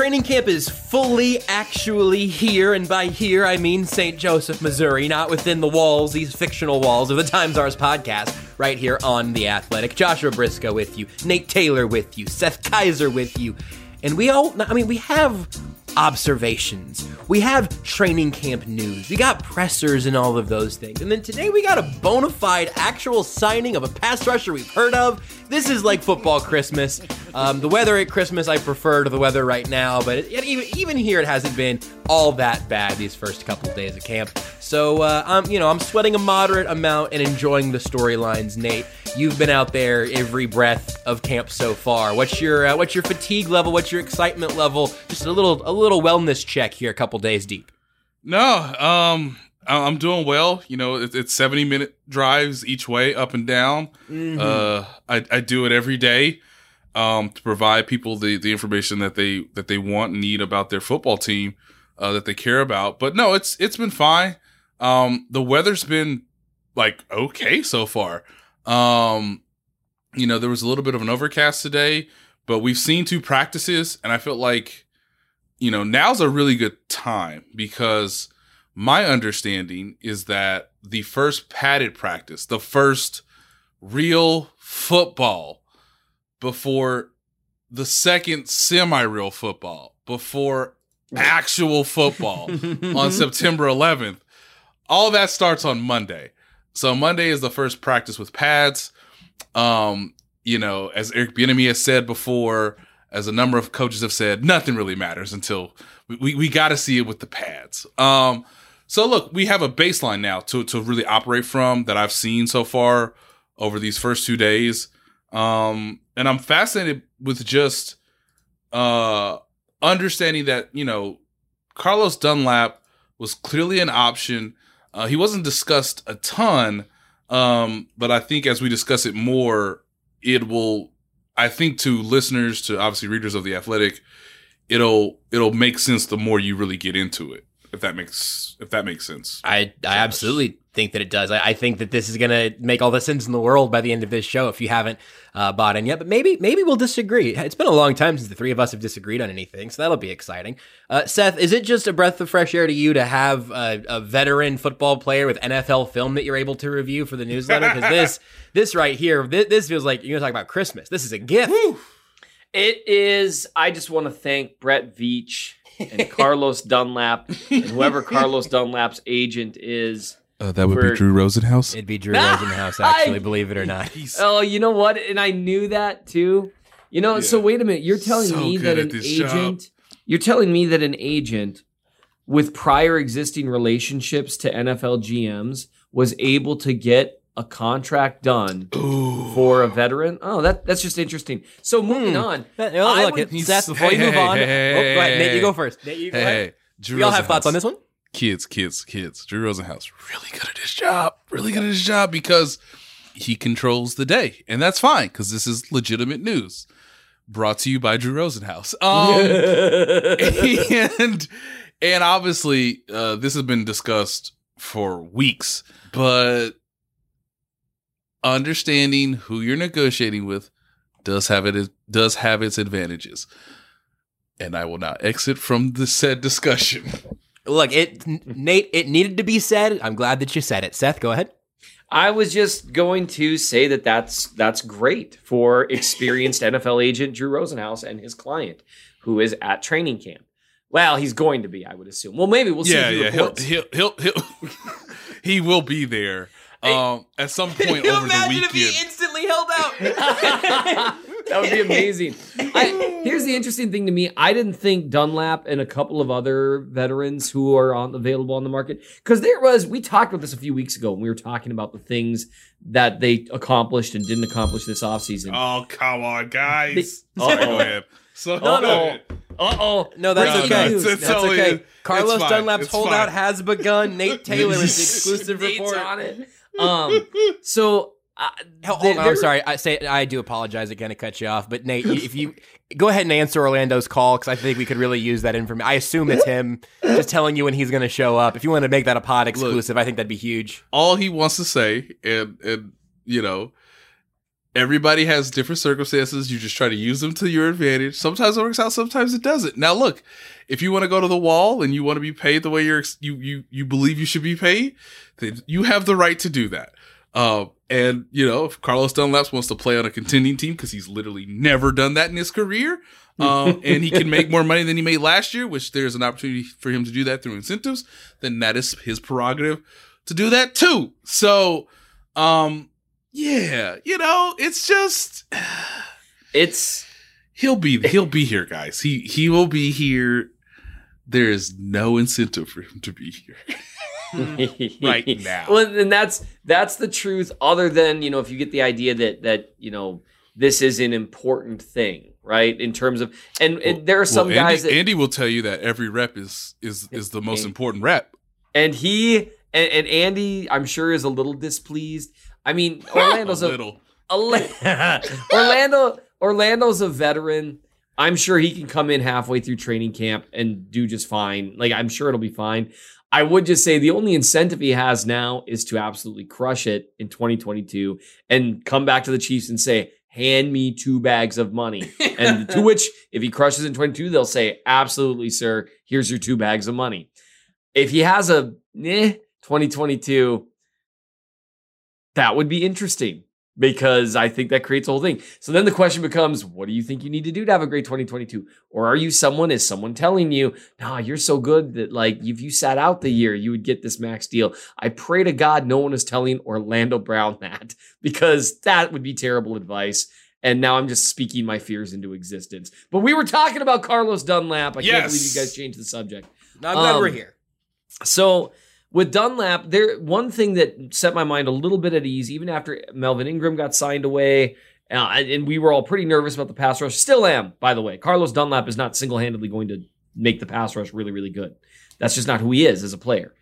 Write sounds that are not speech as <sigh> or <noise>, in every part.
Training camp is fully actually here, and by here I mean St. Joseph, Missouri, not within the walls, these fictional walls of the Times Ours podcast, right here on The Athletic. Joshua Brisco with you, Nate Taylor with you, Seth Keysor with you. And we all, I mean, we have observations. We have training camp news. We got pressers and all of those things. And then today we got a bona fide actual signing of a pass rusher we've heard of. This is like football Christmas. Um, the weather at Christmas I prefer to the weather right now, but it, even even here it hasn't been all that bad these first couple of days of camp. So uh, I'm you know I'm sweating a moderate amount and enjoying the storylines. Nate, you've been out there every breath of camp so far. What's your uh, what's your fatigue level? What's your excitement level? Just a little a little wellness check here, a couple days deep. No, um, I'm doing well. You know, it's 70 minute drives each way, up and down. Uh, I, I do it every day um, to provide people the, the information that they that they want and need about their football team uh, that they care about. But no, it's it's been fine. Um, the weather's been like okay so far. Um, you know, there was a little bit of an overcast today, but we've seen two practices, and I felt like you know, now's a really good time because my understanding is that the first padded practice, the first real football before the second semi real football, before actual football <laughs> on September 11th, all that starts on Monday. So Monday is the first practice with pads. Um, you know, as Eric Bieniemy has said before, as a number of coaches have said, nothing really matters until we, we, we got to see it with the pads. Um, so look, we have a baseline now to, to really operate from that I've seen so far over these first two days. Um, and I'm fascinated with just, uh, understanding that, you know, Carlos Dunlap was clearly an option. Uh, he wasn't discussed a ton. Um, but I think as we discuss it more, it will I think to listeners, to obviously readers of the Athletic, it'll it'll make sense the more you really get into it. If that makes if that makes sense. I, I absolutely think that it does. I, I think that this is going to make all the sense in the world by the end of this show. If you haven't uh, bought in yet, but maybe maybe we'll disagree. It's been a long time since the three of us have disagreed on anything, so that'll be exciting. Uh, Seth, is it just a breath of fresh air to you to have a, a veteran football player with NFL film that you're able to review for the newsletter? Because <laughs> this this right here, this, this feels like you're going to talk about Christmas. This is a gift. It is. I just want to thank Brett Veach and <laughs> Carlos Dunlap and whoever Carlos Dunlap's agent is. Uh, that would For- be Drew Rosenhaus. It'd be Drew Rosenhaus, <laughs> actually, believe it or not. <laughs> Oh, you know what? And I knew that too. You know, so wait a minute. You're telling So me that an this job. agent, you're telling me that an agent with prior existing relationships to NFL GMs was able to get a contract done for a veteran? Oh, that that's just interesting. So moving on. Uh, I look, would- Seth, before you <laughs> move on, hey, oh, hey, go ahead, Nate, you go first. Nate, you go Hey, ahead. Drew We all have thoughts on this one. Kids, kids, kids. Drew Rosenhaus really good at his job. Really good at his job because he controls the day, and that's fine because this is legitimate news. brought to you by Drew Rosenhaus. <laughs> Um, and and obviously, uh, this has been discussed for weeks, but understanding who you're negotiating with does have it does have its advantages. And I will now exit from the said discussion. Look, it Nate, it needed to be said. I'm glad that you said it. Seth, go ahead. I was just going to say that that's that's great for <laughs> experienced NFL agent Drew Rosenhaus and his client, who is at training camp. Well, he's going to be, I would assume. Well, maybe we'll see. Yeah, if he yeah, he'll, he'll he'll he'll <laughs> he will be there. Um, at some <laughs> point Can you over the imagine if he instantly held out? That would be amazing. I, here's the interesting thing to me: I didn't think Dunlap and a couple of other veterans who are on available on the market because there was. We talked about this a few weeks ago when we were talking about the things that they accomplished and didn't accomplish this offseason. Oh come on, guys! The- Uh-oh. So Uh oh. Uh oh. No, that's No, okay. no, it's- it's that's okay. it's Carlos fine. Dunlap's It's holdout fine. has begun. Nate Taylor is the <laughs> exclusive report. on it. Um. So. Uh, Hold on, I'm sorry. I say I do apologize again to cut you off, but Nate, if you go ahead and answer Orlando's call because I think we could really use that information. I assume it's him just telling you when he's going to show up. If you want to make that a pod exclusive, I think that'd be huge. all he wants to say, and and you know, everybody has different circumstances. You just try to use them to your advantage. Sometimes it works out, sometimes it doesn't. Now, look, if you want to go to the wall and you want to be paid the way you're you you you believe you should be paid, then you have the right to do that. Um, and you know, if Carlos Dunlap wants to play on a contending team because he's literally never done that in his career, um, <laughs> and he can make more money than he made last year, which there's an opportunity for him to do that through incentives, then that is his prerogative to do that too. So, um, yeah, you know, it's just <sighs> It's. he'll be he'll be here, guys. He he will be here. There is no incentive for him to be here. <laughs> <laughs> Right <laughs> now. Well, and that's that's the truth. Other than you know, if you get the idea that that you know this is an important thing, right? In terms of and, and there are some Well, guys Andy, that Andy will tell you that every rep is is is the most Andy. important rep. and he and, and Andy, I'm sure, is a little displeased. I mean, <laughs> Orlando's a little. a Orlando Orlando's a veteran. I'm sure he can come in halfway through training camp and do just fine. Like I'm sure it'll be fine. I would just say the only incentive he has now is to absolutely crush it in 2022 and come back to the Chiefs and say, "Hand me two bags of money." <laughs> And to which, if he crushes in 22, they'll say, "Absolutely, sir. Here's your two bags of money." If he has a eh, 2022, that would be interesting because I think that creates a whole thing. So then the question becomes, what do you think you need to do to have a great 2022? Or are you someone, is someone telling you, nah, you're so good that like if you sat out the year, you would get this max deal? I pray to God no one is telling Orlando Brown <laughs> that because that would be terrible advice. And now I'm just speaking my fears into existence. But we were talking about Carlos Dunlap. I can't believe you guys changed the subject. No, I'm glad Um, we're here. So with Dunlap, there one thing that set my mind a little bit at ease, even after Melvin Ingram got signed away, uh, and we were all pretty nervous about the pass rush. Still am, by the way. Carlos Dunlap is not single handedly going to make the pass rush really, really good. That's just not who he is as a player.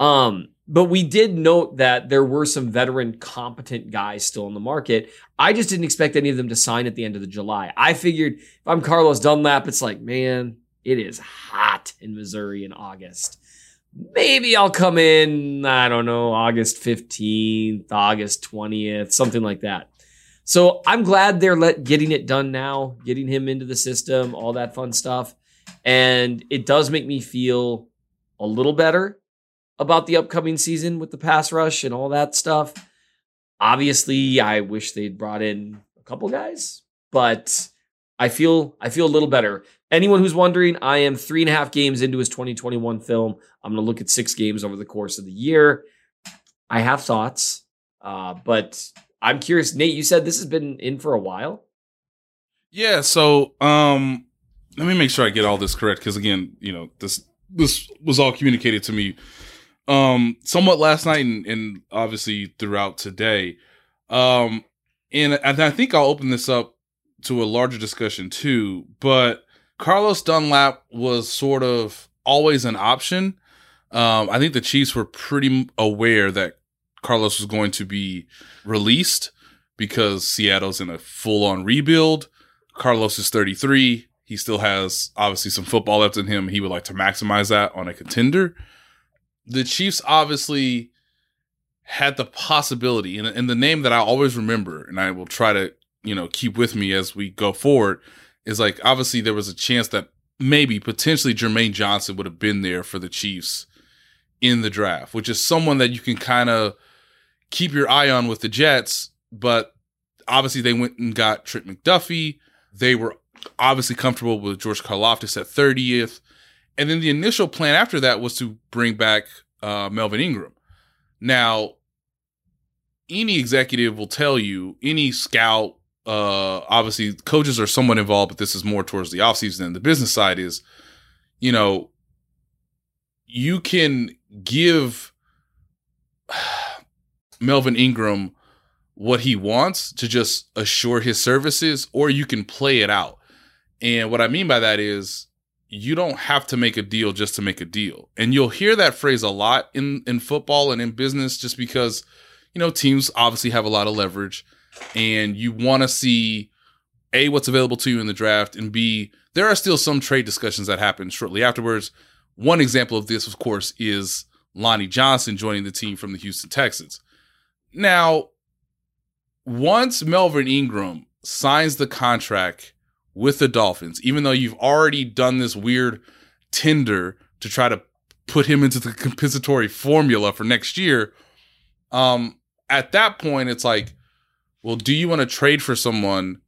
Um, but we did note that there were some veteran, competent guys still in the market. I just didn't expect any of them to sign at the end of the July. I figured if I'm Carlos Dunlap, it's like, man, it is hot in Missouri in August maybe I'll come in, I don't know, August 15th, August 20th, something like that. So I'm glad they're let getting it done now, getting him into the system, all that fun stuff. And it does make me feel a little better about the upcoming season with the pass rush and all that stuff. Obviously, I wish they'd brought in a couple guys, but I feel I feel a little better. Anyone who's wondering, I am three and a half games into his 2021 film. I'm going to look at six games over the course of the year. I have thoughts, uh, but I'm curious. Nate, you said this has been in for a while. Yeah, so um let me make sure I get all this correct because again, you know, this this was all communicated to me um somewhat last night and, and obviously throughout today. Um and, and I think I'll open this up to a larger discussion too, but Carlos Dunlap was sort of always an option. Um I think the Chiefs were pretty aware that Carlos was going to be released because Seattle's in a full on rebuild. Carlos is 33. He still has obviously some football left in him. He would like to maximize that on a contender. The Chiefs obviously had the possibility, and, and the name that I always remember, and I will try to, you know, keep with me as we go forward, is like obviously there was a chance that maybe potentially Jermaine Johnson would have been there for the Chiefs in the draft, which is someone that you can kind of keep your eye on with the Jets, but obviously they went and got Trent McDuffie. They were obviously comfortable with George Karlaftis at 30th. And then the initial plan after that was to bring back uh, Melvin Ingram. Now, any executive will tell you, any scout, uh, obviously coaches are somewhat involved, but this is more towards the offseason and the business side is, you know, you can give <sighs> Melvin Ingram what he wants to just assure his services, or you can play it out. And what I mean by that is you don't have to make a deal just to make a deal. And you'll hear that phrase a lot in, in football and in business just because, you know, teams obviously have a lot of leverage and you want to see A, what's available to you in the draft, and B, there are still some trade discussions that happen shortly afterwards. One example of this, of course, is Lonnie Johnson joining the team from the Houston Texans. Now, once Melvin Ingram signs the contract with the Dolphins, even though you've already done this weird tender to try to put him into the compensatory formula for next year, um, at that point, it's like, well, do you want to trade for someone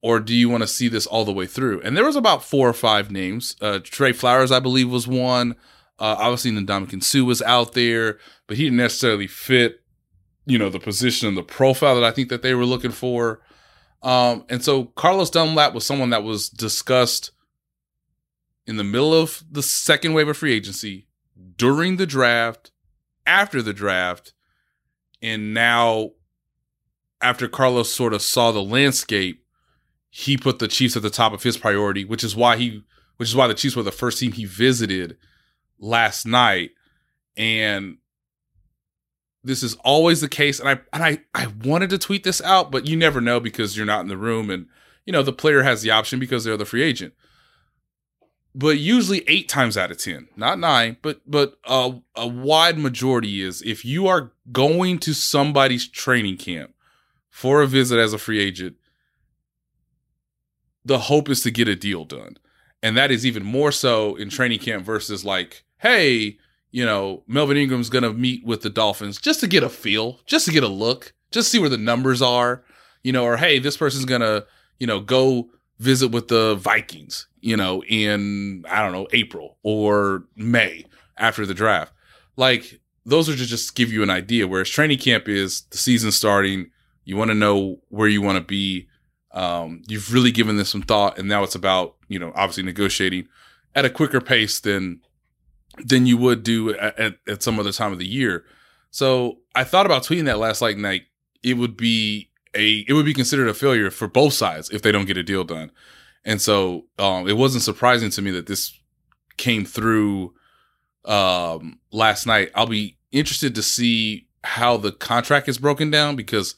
or do you want to see this all the way through? And there was about four or five names. Uh, Trey Flowers, I believe, was one. Uh, obviously, Ndamukong Suh was out there, but he didn't necessarily fit you know, the position and the profile that I think that they were looking for. Um, and so Carlos Dunlap was someone that was discussed in the middle of the second wave of free agency, during the draft, after the draft, and now after Carlos sort of saw the landscape, he put the Chiefs at the top of his priority, which is why he which is why the Chiefs were the first team he visited last night. And this is always the case and i and i i wanted to tweet this out but you never know because you're not in the room and you know the player has the option because they're the free agent but usually eight times out of ten not nine but but a, a wide majority is if you are going to somebody's training camp for a visit as a free agent the hope is to get a deal done and that is even more so in training camp versus like hey you know, Melvin Ingram's going to meet with the Dolphins just to get a feel, just to get a look, just see where the numbers are, you know, or hey, this person's going to, you know, go visit with the Vikings, you know, in, I don't know, April or May after the draft. Like, those are to just give you an idea. Whereas training camp is the season starting, you want to know where you want to be. Um, you've really given this some thought, and now it's about, you know, obviously negotiating at a quicker pace than than you would do at, at, at, some other time of the year. So I thought about tweeting that last like night. It would be a it would be considered a failure for both sides if they don't get a deal done. And so um, it wasn't surprising to me that this came through um, last night. I'll be interested to see how the contract is broken down because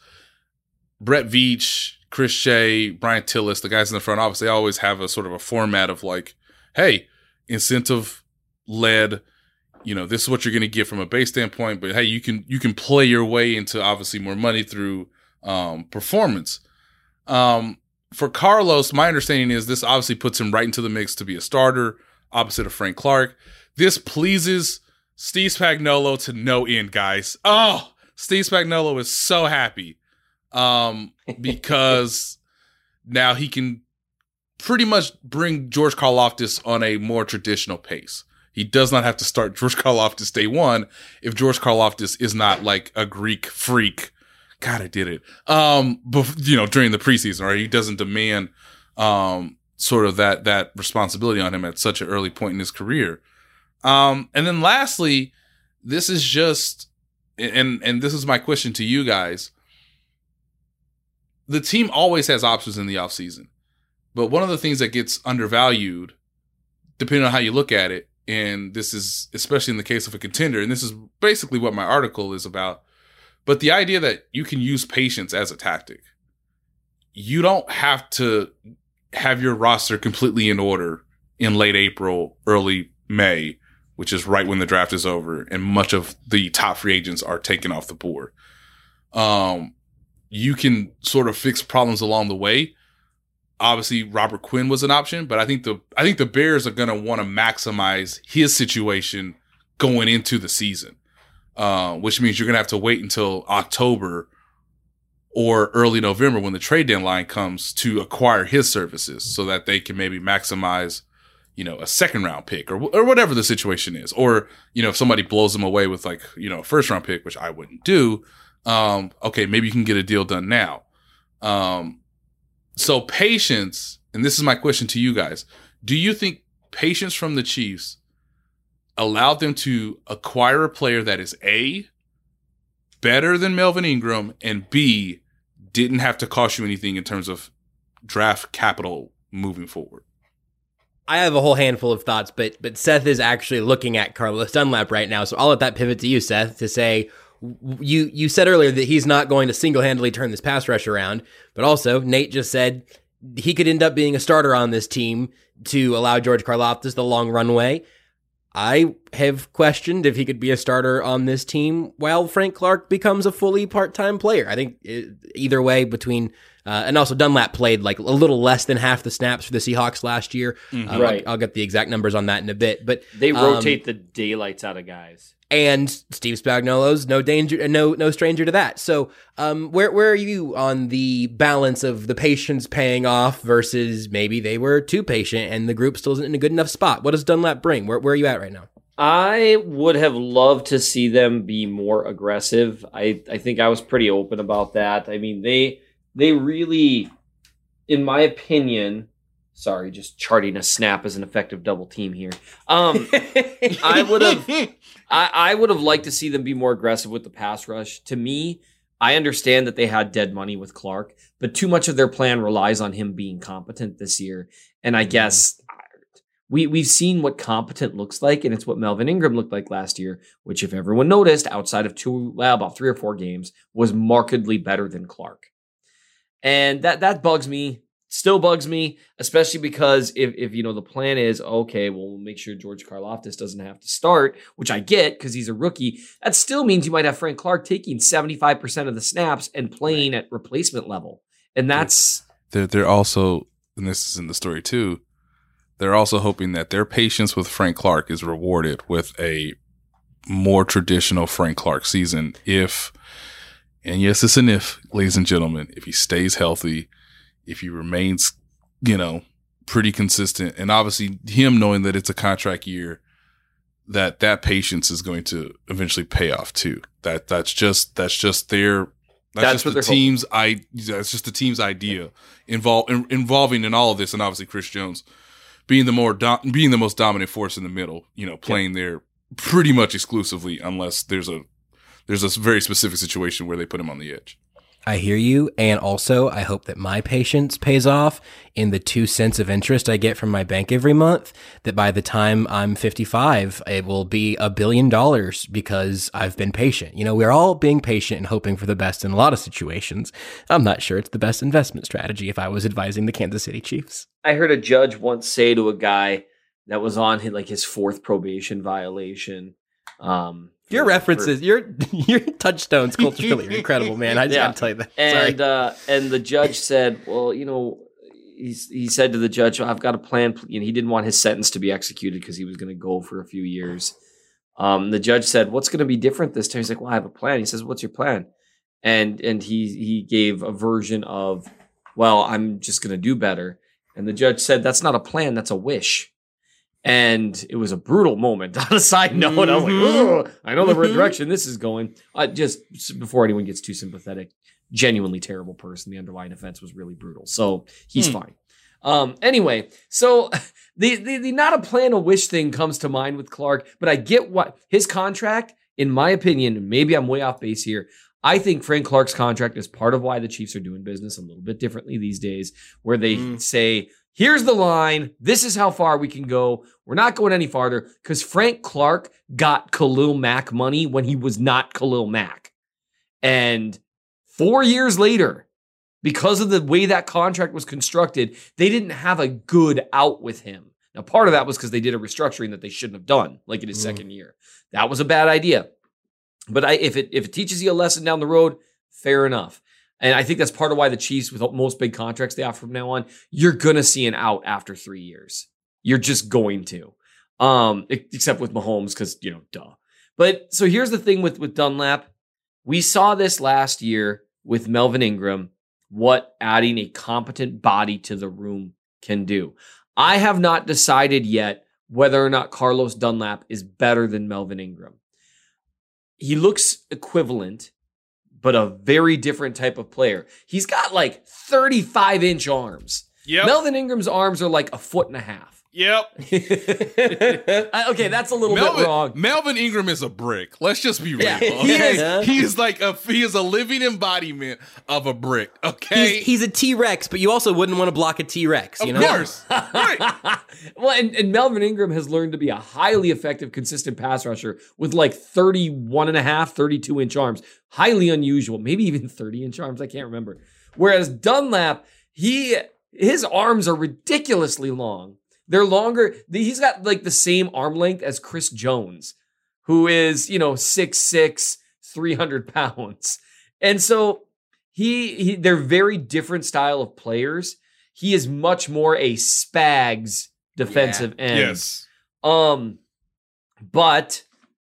Brett Veach, Chris Shea, Brandt Tilis, the guys in the front office, they always have a sort of a format of like, hey, incentive led you know this is what you're going to get from a base standpoint but hey you can you can play your way into obviously more money through um, performance. Um, for carlos my understanding is this obviously puts him right into the mix to be a starter opposite of frank clark. This pleases steve spagnuolo to no end guys. Oh steve spagnuolo is so happy um, because now he can pretty much bring george karlaftis on a more traditional pace he does not have to start <laughs> George Karlaftis day one if George Karlaftis is not like a Greek freak. God, I did it. Um, but you know, during the preseason, right? He doesn't demand um sort of that that responsibility on him at such an early point in his career. Um, and then lastly, this is just and and this is my question to you guys. The team always has options in the offseason. But one of the things that gets undervalued, depending on how you look at it, and this is especially in the case of a contender and this is basically what my article is about but the idea that you can use patience as a tactic you don't have to have your roster completely in order in late April, early May, which is right when the draft is over, and much of the top free agents are taken off the board. Um, you can sort of fix problems along the way. Obviously, Robert Quinn was an option, but I think the I think the Bears are going to want to maximize his situation going into the season, uh, which means you're going to have to wait until October or early November when the trade deadline comes to acquire his services, so that they can maybe maximize you know, a second round pick or, or whatever the situation is. Or, you know, if somebody blows them away with like, you know, a first round pick, which I wouldn't do, um, okay, maybe you can get a deal done now. Um, so patience, and this is my question to you guys. Do you think patience from the Chiefs allowed them to acquire a player that is A, better than Melvin Ingram, and B, didn't have to cost you anything in terms of draft capital moving forward? I have a whole handful of thoughts, but but Seth is actually looking at Carlos Dunlap right now, so I'll let that pivot to you, Seth, to say you you said earlier that he's not going to single handedly turn this pass rush around, but also Nate just said he could end up being a starter on this team to allow George Karlaftis the long runway. I have questioned if he could be a starter on this team while Frank Clark becomes a fully part time player. I think it, either way, between uh, and also Dunlap played like a little less than half the snaps for the Seahawks last year. Mm-hmm. Um, right. I'll, I'll, get the exact numbers on that in a bit, but they um, rotate the daylights out of guys. And Steve Spagnuolo's no danger, no no stranger to that. So, um, where where are you on the balance of the patience paying off versus maybe they were too patient and the group still isn't in a good enough spot? What does Dunlap bring? Where where are you at right now? I would have loved to see them be more aggressive. I, I think I was pretty open about that. I mean, they they really, in my opinion, sorry, just charting a snap as an effective double team here. Um, I would have, <laughs> I, I would have liked to see them be more aggressive with the pass rush. To me, I understand that they had dead money with Clark, but too much of their plan relies on him being competent this year. And I guess we we've seen what competent looks like, and it's what Melvin Ingram looked like last year, which, if everyone noticed, outside of two, well, about three or four games, was markedly better than Clark. And that that bugs me, still bugs me, especially because if if you know the plan is okay, well, we'll make sure George Karlaftis doesn't have to start, which I get because he's a rookie. That still means you might have Frank Clark taking seventy five percent of the snaps and playing at replacement level, and that's they're they're also, and this is in the story too they're also hoping that their patience with Frank Clark is rewarded with a more traditional Frank Clark season if and yes it's an if ladies and gentlemen if he stays healthy if he remains you know pretty consistent. And obviously him knowing that it's a contract year that that patience is going to eventually pay off too. That that's just that's just their that's, that's just the team's i that's just the team's idea involve in, involving in all of this and obviously Chris Jones being the more being the most dominant force in the middle, you know, playing there pretty much exclusively unless there's a there's a very specific situation where they put him on the edge. I hear you. And also, I hope that my patience pays off in the two cents of interest I get from my bank every month. That by the time I'm 55, it will be a billion dollars because I've been patient. You know, we're all being patient and hoping for the best in a lot of situations. I'm not sure it's the best investment strategy if I was advising the Kansas City Chiefs. I heard a judge once say to a guy that was on his, like his fourth probation violation. Um, your references, for, your <laughs> your touchstones culturally are incredible, man. I just yeah. gotta tell you that. And uh, and the judge said, well, you know, he he said to the judge, I've got a plan. You know, he didn't want his sentence to be executed because he was going to go for a few years. Um, the judge said, "What's going to be different this time?" He's like, "Well, I have a plan." He says, "What's your plan?" And and he he gave a version of, "Well, I'm just going to do better." And the judge said, "That's not a plan. That's a wish." And it was a brutal moment. <laughs> On a side note, mm-hmm. I was like, mm-hmm. I know the mm-hmm. direction this is going. Just before anyone gets too sympathetic, genuinely terrible person. The underlying offense was really brutal, so he's mm. fine. Um, anyway, so <laughs> the, the the not a plan a wish thing comes to mind with Clark, but I get what his contract, in my opinion, maybe I'm way off base here. I think Frank Clark's contract is part of why the Chiefs are doing business a little bit differently these days, where they mm. say Here's the line. This is how far we can go. We're not going any farther because Frank Clark got Khalil Mack money when he was not Khalil Mack. And four years later, because of the way that contract was constructed, they didn't have a good out with him. Now, part of that was because they did a restructuring that they shouldn't have done, like in his mm. second year. That was a bad idea. But I, if it if it teaches you a lesson down the road, fair enough. And I think that's part of why the Chiefs, with most big contracts they offer from now on, you're gonna see an out after three years. You're just going to, um, except with Mahomes, because you know, duh. But so here's the thing with with Dunlap, we saw this last year with Melvin Ingram, what adding a competent body to the room can do. I have not decided yet whether or not Carlos Dunlap is better than Melvin Ingram. He looks equivalent, but a very different type of player. He's got like 35 inch arms. Yep. Melvin Ingram's arms are like a foot and a half. Yep. <laughs> Okay, that's a little Melvin, bit wrong. Melvin Ingram is a brick. Let's just be real. Yeah, he okay? is. <laughs> He is like a he is a living embodiment of a brick. Okay. He's, he's a T Rex, but you also wouldn't want to block a T Rex. of You know, Of course. right. <laughs> well, and, and Melvin Ingram has learned to be a highly effective, consistent pass rusher with like 31 and a half, 32 inch arms. Highly unusual, maybe even 30 inch arms. I can't remember. Whereas Dunlap, he his arms are ridiculously long. They're longer. He's got like the same arm length as Chris Jones, who is, you know, 6'6, 300 <laughs> pounds. And so he, he they're very different style of players. He is much more a Spags defensive end. Yes. Um, but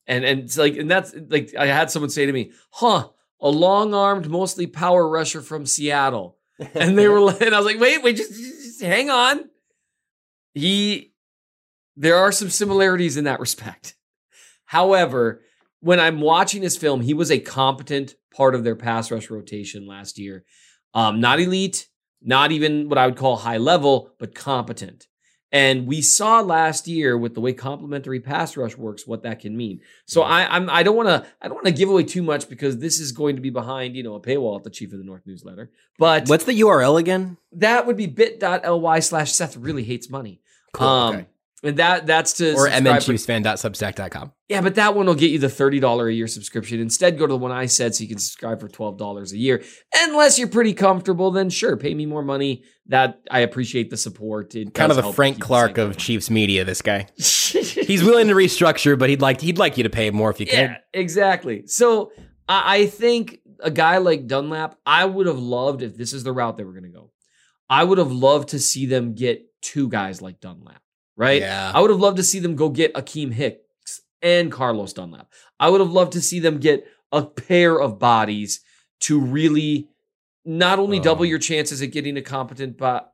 and and it's like and that's like I had someone say to me, "Huh, a long-armed, mostly power rusher from Seattle," and they were <laughs> and I was like, "Wait, wait, just, just hang on." He, there are some similarities in that respect. However, when I'm watching his film, he was a competent part of their pass rush rotation last year. Um, not elite, not even what I would call high level, but competent. And we saw last year with the way complementary pass rush works, what that can mean. So I, I'm I don't want to I don't want to give away too much because this is going to be behind you know a paywall at the Chief of the North newsletter. But what's the URL again? that would be bit.ly slash Seth really hates money. Cool, um, okay. and that that's to Or mnchiefsfan.substack.com. yeah, but that one will get you the $30 a year subscription. Instead, go to the one I said so you can subscribe for $12 a year. Unless you're pretty comfortable, then sure, pay me more money. That I appreciate the support. It Kind of the Frank Clark of Chiefs media, this guy. <laughs> He's willing to restructure, but he'd like he'd like you to pay more if you can. Yeah, could. exactly. So I, I think a guy like Dunlap, I would have loved if this is the route they were going to go. I would have loved to see them get two guys like Dunlap, right? Yeah. I would have loved to see them go get Akiem Hicks and Carlos Dunlap. I would have loved to see them get a pair of bodies to really not only double Um, your chances at getting a competent but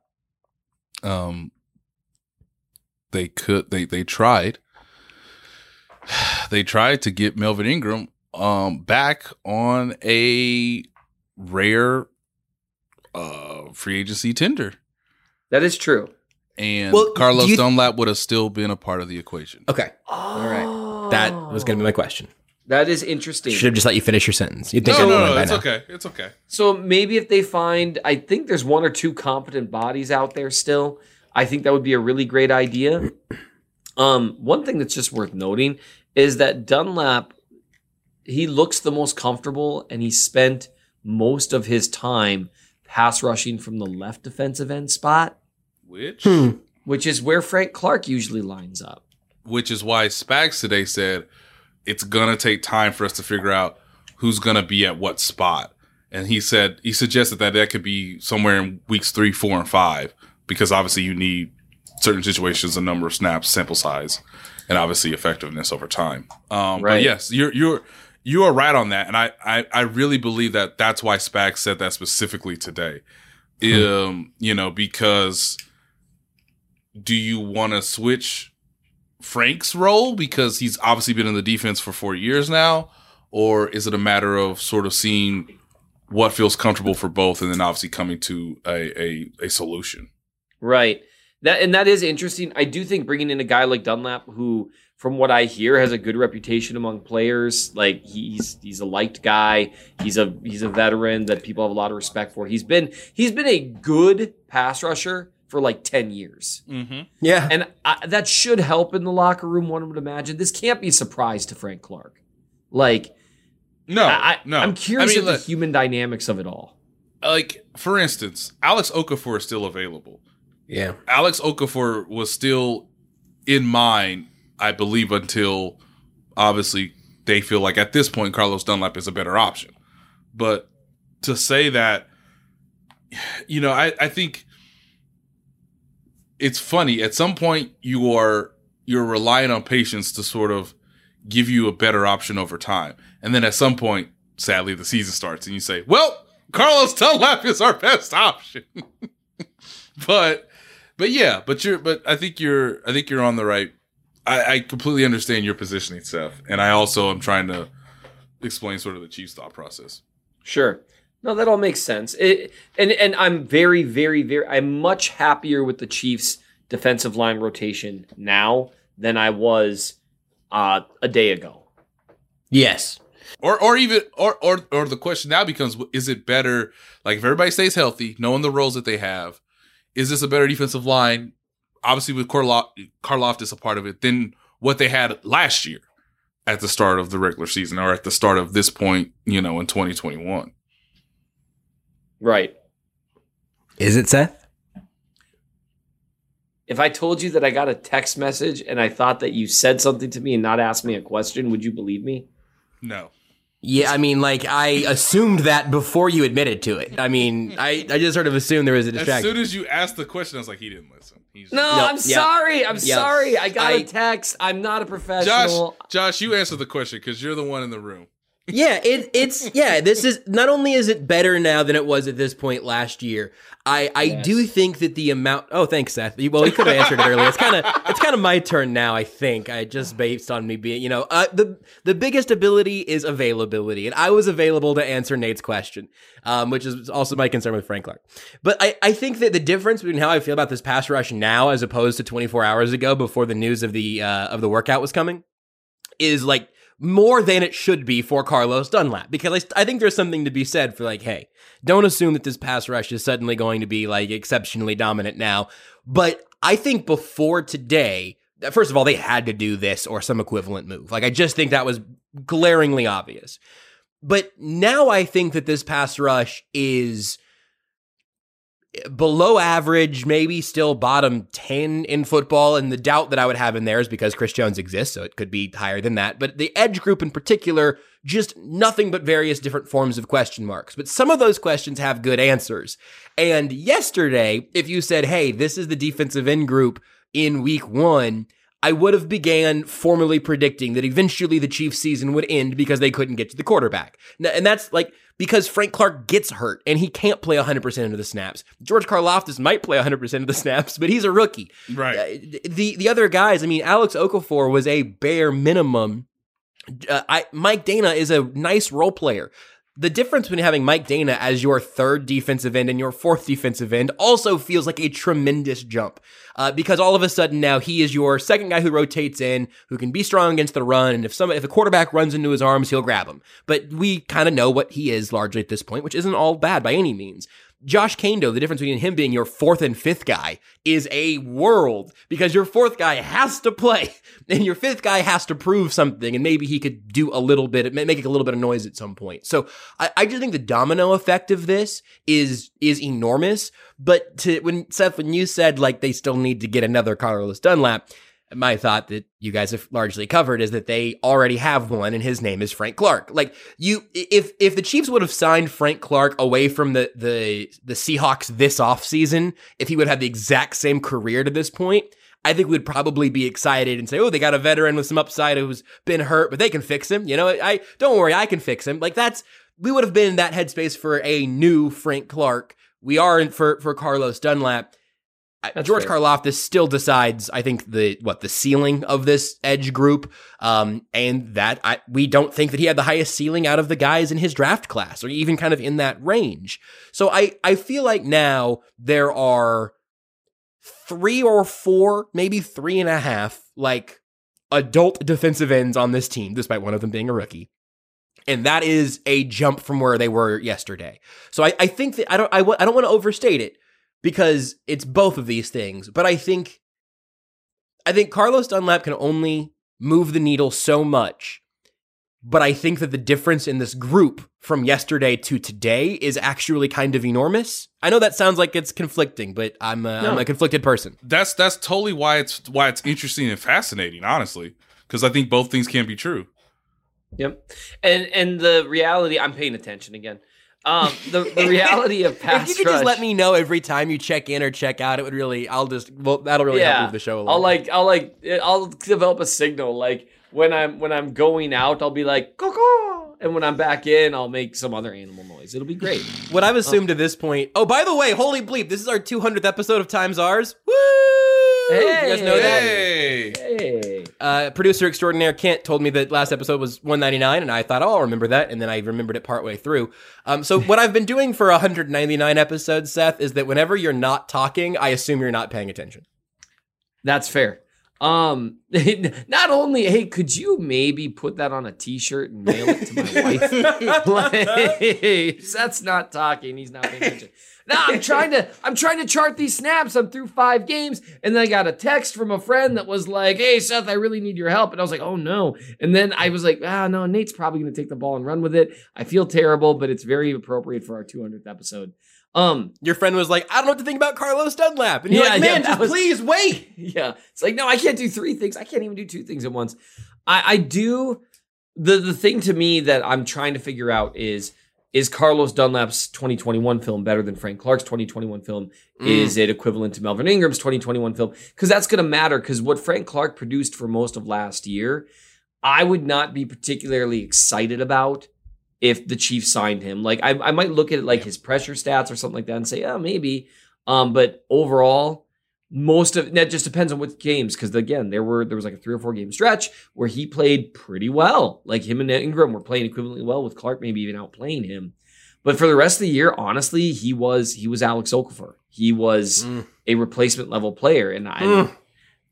um they could they they tried <sighs> they tried to get Melvin Ingram um back on a rare uh free agency tender That is true. And Well, Carlos you- Dunlap would have still been a part of the equation. Okay. All right. That was going to be my question. That is interesting. Should have just let you finish your sentence. You'd think I No, would no, have no, it's now. okay. It's okay. So maybe if they find, I think there's one or two competent bodies out there still. I think that would be a really great idea. Um, one thing that's just worth noting is that Dunlap, he looks the most comfortable, and he spent most of his time pass rushing from the left defensive end spot, Which Hmm. which is where Frank Clark usually lines up. which is why Spags today said it's gonna take time for us to figure out who's gonna be at what spot. And he said he suggested that that could be somewhere in weeks three, four, and five, because obviously you need certain situations, a number of snaps, sample size, and obviously effectiveness over time. Um, But yes, you're you're you are right on that, and I, I I really believe that that's why Spags said that specifically today. Um, you know, because do you want to switch Frank's role because he's obviously been in the defense for four years now, or is it a matter of sort of seeing what feels comfortable for both, and then obviously coming to a a, a solution? Right. That and that is interesting. I do think bringing in a guy like Dunlap, who, from what I hear, has a good reputation among players. Like he's he's a liked guy. He's a he's a veteran that people have a lot of respect for. He's been he's been a good pass rusher for like ten years, Mm-hmm. Yeah. and I, that should help in the locker room. One would imagine this can't be a surprise to Frank Clark. Like No, I, I, no. I'm curious I mean, at the human dynamics of it all. like for instance, Alex Okafor is still available. Yeah. Alex Okafor was still in mind, I believe, until obviously they feel like at this point Carlos Dunlap is a better option. But to say that, <sighs> you know, I, I think it's funny. At some point, you are you're relying on patience to sort of give you a better option over time, and then at some point, sadly, the season starts, and you say, "Well, Carlos Dunlap is our best option." <laughs> but, but yeah, but you're, but I think you're, I think you're on the right. I, I completely understand your positioning, Seth, and I also am trying to explain sort of the Chiefs' thought process. Sure. No, that all makes sense. It, and and I'm very, very, very. I'm much happier with the Chiefs' defensive line rotation now than I was uh, a day ago. Yes. Or, or even, or, or, or the question now becomes: Is it better? Like, if everybody stays healthy, knowing the roles that they have, is this a better defensive line? Obviously, with Karloff, Karloff is a part of it, than what they had last year at the start of the regular season, or at the start of this point, you know, in 2021. Right. Is it Seth? If I told you that I got a text message and I thought that you said something to me and not asked me a question, would you believe me? No. Yeah, I mean, like I assumed that before you admitted to it. I mean, I, I just sort of assumed there was a distraction. As soon as you asked the question, I was like, he didn't listen. He's No, No, I'm yeah. sorry. I'm Yeah. sorry. I got a I- text. I'm not a Josh, professional. Josh, you answer the question because you're the one in the room. Yeah, it, it's <laughs> yeah. This is not only is it better now than it was at this point last year. I I Yes. do think that the amount. Oh, thanks, Seth. Well, he could have answered it earlier. It's kind of it's kind of my turn now. I think I just based on me being you know uh, the the biggest ability is availability, and I was available to answer Nate's question, um, which is also my concern with Frank Clark. But I I think that the difference between how I feel about this pass rush now as opposed to 24 hours ago before the news of the uh, of the workout was coming is like more than it should be for Carlos Dunlap because I, I think there's something to be said for like, hey, don't assume that this pass rush is suddenly going to be like exceptionally dominant now. But I think before today, first of all, they had to do this or some equivalent move. Like, I just think that was glaringly obvious. But now I think that this pass rush is below average, maybe still bottom 10 in football. And the doubt that I would have in there is because Chris Jones exists, so it could be higher than that. But the edge group in particular, just nothing but various different forms of question marks. But some of those questions have good answers. And yesterday, if you said, hey, this is the defensive end group in week one, I would have began formally predicting that eventually the Chiefs season would end because they couldn't get to the quarterback. And that's like because Frank Clark gets hurt and he can't play 100% of the snaps. George Karlaftis might play 100% of the <laughs> snaps, but he's a rookie. Right. Uh, The the other guys, I mean, Alex Okafor was a bare minimum. Uh, I Mike Danna is a nice role player. The difference between having Mike Danna as your third defensive end and your fourth defensive end also feels like a tremendous jump. Uh, because all of a sudden now he is your second guy who rotates in, who can be strong against the run, and if some if a quarterback runs into his arms, he'll grab him. But we kind of know what he is largely at this point, which isn't all bad by any means. Josh Kaindoh, the difference between him being your fourth and fifth guy is a world because your fourth guy has to play <laughs> and your fifth guy has to prove something and maybe he could do a little bit, make a little bit of noise at some point. So I, I just think the domino effect of this is, is enormous. But to, when Seth, when you said like they still need to get another Carlos Dunlap, my thought that you guys have largely covered is that they already have one and his name is Frank Clark. Like you if if the Chiefs would have signed Frank Clark away from the the the Seahawks this offseason, if he would have the exact same career to this point, I think we'd probably be excited and say, "Oh, they got a veteran with some upside who's been hurt, but they can fix him." You know, I don't worry, I can fix him. Like that's we would have been in that headspace for a new Frank Clark. We are for for Carlos Dunlap. That's George fair. Karlaftis still decides, I think the what the ceiling of this edge group, um, and that I, we don't think that he had the highest ceiling out of the guys in his draft class, or even kind of in that range. So I I feel like now there are three or four, maybe three and a half, like adult defensive ends on this team, despite one of them being a rookie. And that is a jump from where they were yesterday. So I, I think that I don't I, I don't want to overstate it because it's both of these things. But I think I think Carlos Dunlap can only move the needle so much but I think that the difference in this group from yesterday to today is actually kind of enormous. I know that sounds like it's conflicting, but I'm a, I'm a conflicted person. That's that's totally why it's why it's interesting and fascinating, honestly, because I think both things can be true. Yep. And and the reality, I'm paying attention again. Um, the, the reality of pass if you could just let me know every time you check in or check out, it would really. I'll just. Well, that'll really help move the show along. I'll like I'll like I'll develop a signal like when I'm when I'm going out I'll be like caw and when I'm back in I'll make some other animal noise. It'll be great. What I've assumed to this point. Oh, by the way, holy bleep! This is our 200th episode of Times Ours. Woo! You guys know that? Hey, Hey. Uh, producer extraordinaire Kent told me that last episode was 199, and I thought, oh, I'll remember that, and then I remembered it partway through. Um, so what I've been doing for 199 episodes, Seth, is that whenever you're not talking, I assume you're not paying attention. That's fair. Um <laughs> not only hey, could you maybe put that on a t-shirt and mail it to my <laughs> wife? <laughs> like, Seth's not talking, he's not paying attention. No, I'm trying to I'm trying to chart these snaps. I'm through five games, and then I got a text from a friend that was like, "Hey, Seth, I really need your help." And I was like, "Oh no!" And then I was like, "Ah, no, Nate's probably going to take the ball and run with it." I feel terrible, but it's very appropriate for our 200th episode. Um, Your friend was like, I don't know what to think about Carlos Dunlap, and you're Yeah, like, man, that just was- please wait. <laughs> yeah. It's like, no, I can't do three things. I can't even do two things at once. I, I do the the thing to me that I'm trying to figure out is is Carlos Dunlap's 2021 film better than Frank Clark's 2021 film? Is it equivalent to Melvin Ingram's 2021 film? Because that's going to matter. Because what Frank Clark produced for most of last year, I would not be particularly excited about if the Chiefs signed him. Like I, I might look at like his pressure stats or something like that and say, oh, maybe. Um, but overall, most of that just depends on what games. Because again, there were there was like a three or four game stretch where he played pretty well. Like him and Ingram were playing equivalently well with Clark, maybe even outplaying him. But for the rest of the year, honestly, he was he was Alex Okafor. He was Mm. a replacement level player, and I Mm.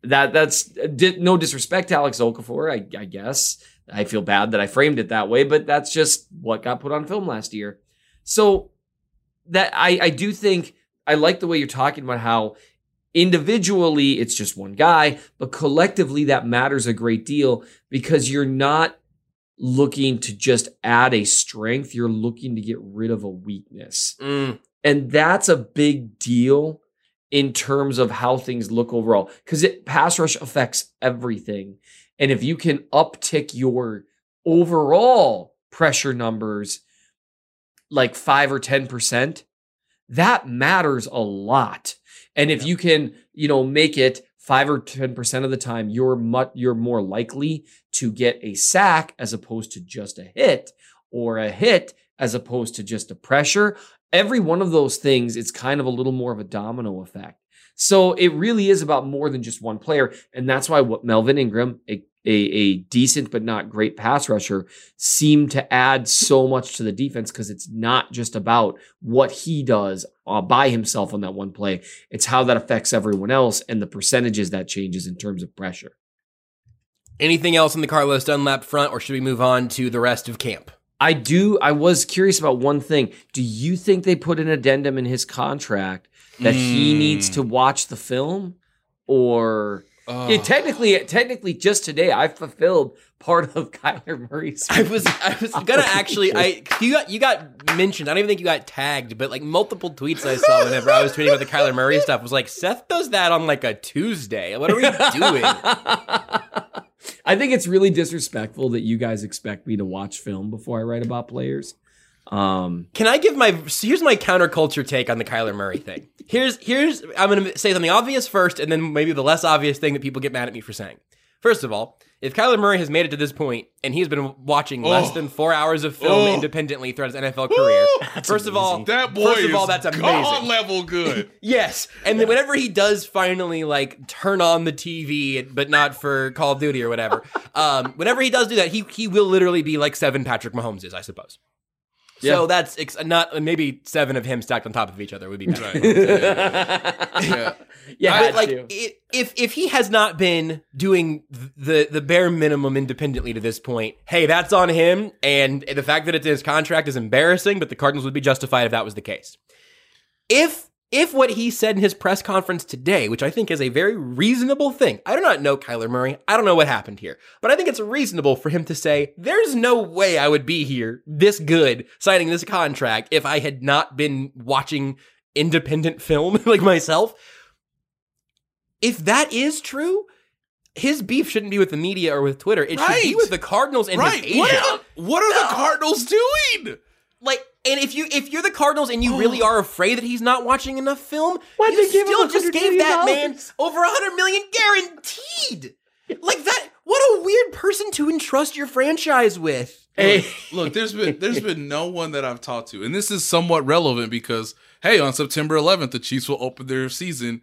that that's no disrespect to Alex Okafor. I, I guess I feel bad that I framed it that way, but that's just what got put on film last year. So that I I do think I like the way you're talking about how individually it's just one guy, but collectively that matters a great deal because you're not looking to just add a strength, you're looking to get rid of a weakness. Mm. And that's a big deal in terms of how things look overall because it pass rush affects everything. And if you can uptick your overall pressure numbers like 5 or 10%, that matters a lot. And if you can, you know, make it 5 or 10% of the time you're much you're more likely to get a sack as opposed to just a hit or a hit as opposed to just a pressure every one of those things, it's kind of a little more of a domino effect. So it really is about more than just one player. And that's why what Melvin Ingram, a, a, a decent but not great pass rusher, seemed to add so much to the defense because it's not just about what he does uh, by himself on that one play. It's how that affects everyone else and the percentages that changes in terms of pressure. Anything else on the Carlos Dunlap front, or should we move on to the rest of camp? I do. I was curious about one thing. Do you think they put an addendum in his contract that he needs to watch the film, or Ugh. Yeah, technically, technically, just today I fulfilled part of <laughs> Kyler Murray's. I was I was <laughs> gonna actually I you got you got mentioned. I don't even think you got tagged, but like multiple tweets I saw whenever I was tweeting about the Kyler Murray stuff was like Seth does that on like a Tuesday. What are we doing? <laughs> I think it's really disrespectful that you guys expect me to watch film before I write about players. Um, Can I give my so here's my counterculture take on the Kyler Murray thing. Here's here's I'm gonna say something obvious first, and then maybe the less obvious thing that people get mad at me for saying. First of all, if Kyler Murray has made it to this point and he's been watching less Oh. than four hours of film Oh. independently throughout his NFL career, first of all, That boy first of is all, that's amazing. God level good. <laughs> Yes, and then whenever he does finally like turn on the TV, but not for Call of Duty or whatever, <laughs> um, whenever he does do that, he he will literally be like seven Patrick Mahomes is, I suppose. Yeah. So that's ex- not uh, maybe seven of him stacked on top of each other would be better. <laughs> Yeah. <laughs> yeah, But had like to. if if he has not been doing the the bare minimum independently to this point, hey, that's on him. And the fact that it's in his contract is embarrassing, but the Cardinals would be justified if that was the case. If if what he said in his press conference today, which I think is a very reasonable thing, I do not know Kyler Murray. I don't know what happened here, but I think it's reasonable for him to say, there's no way I would be here this good signing this contract if I had not been watching independent film <laughs> like myself. If that is true, his beef shouldn't be with the media or with Twitter. It should be with the Cardinals and right. his agent. What are, what are the Cardinals doing? Like, and if you if you're the Cardinals and you really are afraid that he's not watching enough film, Why'd you they still just gave that man over a hundred million guaranteed. Like that, what a weird person to entrust your franchise with. Hey, Look, there's been there's been no one that I've talked to, and this is somewhat relevant because hey, on September 11th, the Chiefs will open their season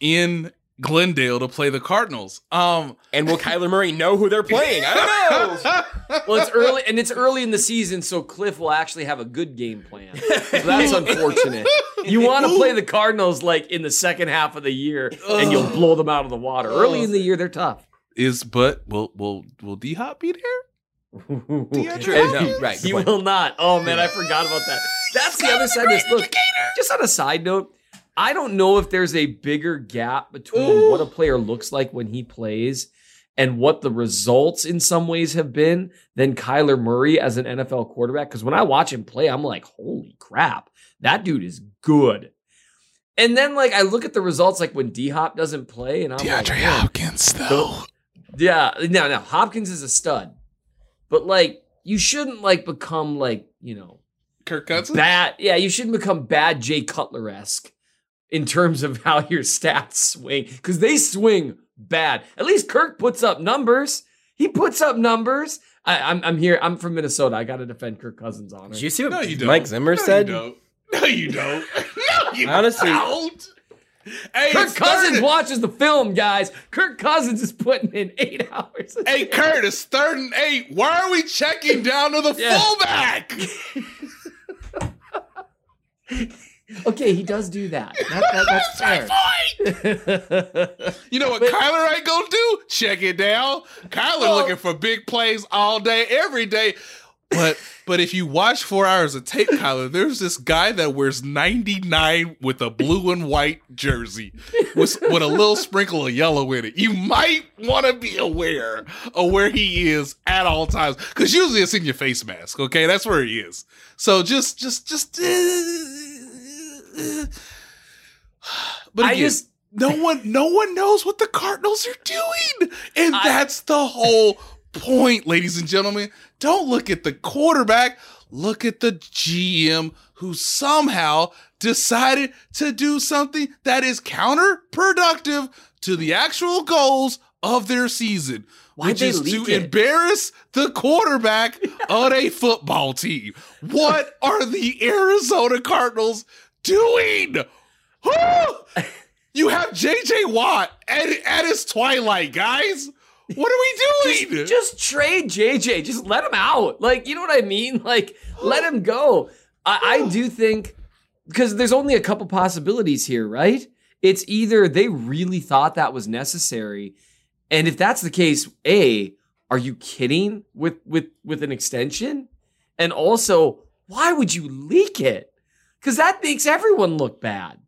in Glendale to play the Cardinals. Um, And will Kyler Murray know who they're playing? I don't know. <laughs> well, it's early, and it's early in the season, so Cliff will actually have a good game plan. So that's unfortunate. You want to play the Cardinals like in the second half of the year, and you'll blow them out of the water. Early in the year, they're tough. is but will will will D Hop be there? <laughs> DeAndre And Hopkins? he- Right, He point. will not. Oh man, I forgot about that. That's the other side of this. Look, just on a side note, I don't know if there's a bigger gap between what a player looks like when he plays and what the results in some ways have been than Kyler Murray as an NFL quarterback. Because when I watch him play, I'm like, holy crap, that dude is good. And then like I look at the results like when D Hop doesn't play, and I'm like, DeAndre man, Hopkins though. yeah, no, no. Hopkins is a stud, but like you shouldn't like become like you know Kirk Cousins. bad. Yeah, you shouldn't become bad Jay Cutler esque in terms of how your stats swing because they swing bad. At least Kirk puts up numbers. He puts up numbers. I, I'm I'm here. I'm from Minnesota. I got to defend Kirk Cousins on Did you see what no, you don't. Mike Zimmer said? no, said? You don't. No, you don't. <laughs> no, you Honestly- don't. Hey, Kirk it's Cousins third- watches the film, guys. Kirk Cousins is putting in eight <laughs> hours. a Hey, day. Kurt, it's third and eight. Why are we checking down to the Yeah. fullback? <laughs> Okay, he does do that. That- that- that's fair. You know what Kyler ain't gonna do? Check it down. Kyler Well- looking for big plays all day, every day. But but if you watch four hours of tape, Kyler, there's this guy that wears 99 with a blue and white jersey with, with a little sprinkle of yellow in it. You might want to be aware of where he is at all times. Because usually it's in your face mask, okay? That's where he is. So just just just eh, <sighs> but I just- no one no one knows what the Cardinals are doing. And I- that's the whole point, ladies and gentlemen. Don't look at the quarterback, look at the GM who somehow decided to do something that is counterproductive to the actual goals of their season. Why'd which is to it? embarrass the quarterback <laughs> on a football team. What are the Arizona Cardinals doing? <laughs> You have JJ Watt at, at his twilight, guys. What are we <laughs> doing? just trade JJ. Just let him out. Like, you know what I mean? <laughs> Like, let him go. I, I <gasps> do think because there's only a couple possibilities here, right? It's either they really thought that was necessary, and if that's the case, a are you kidding with with with an extension? And also, why would you leak it? Because that makes everyone look bad.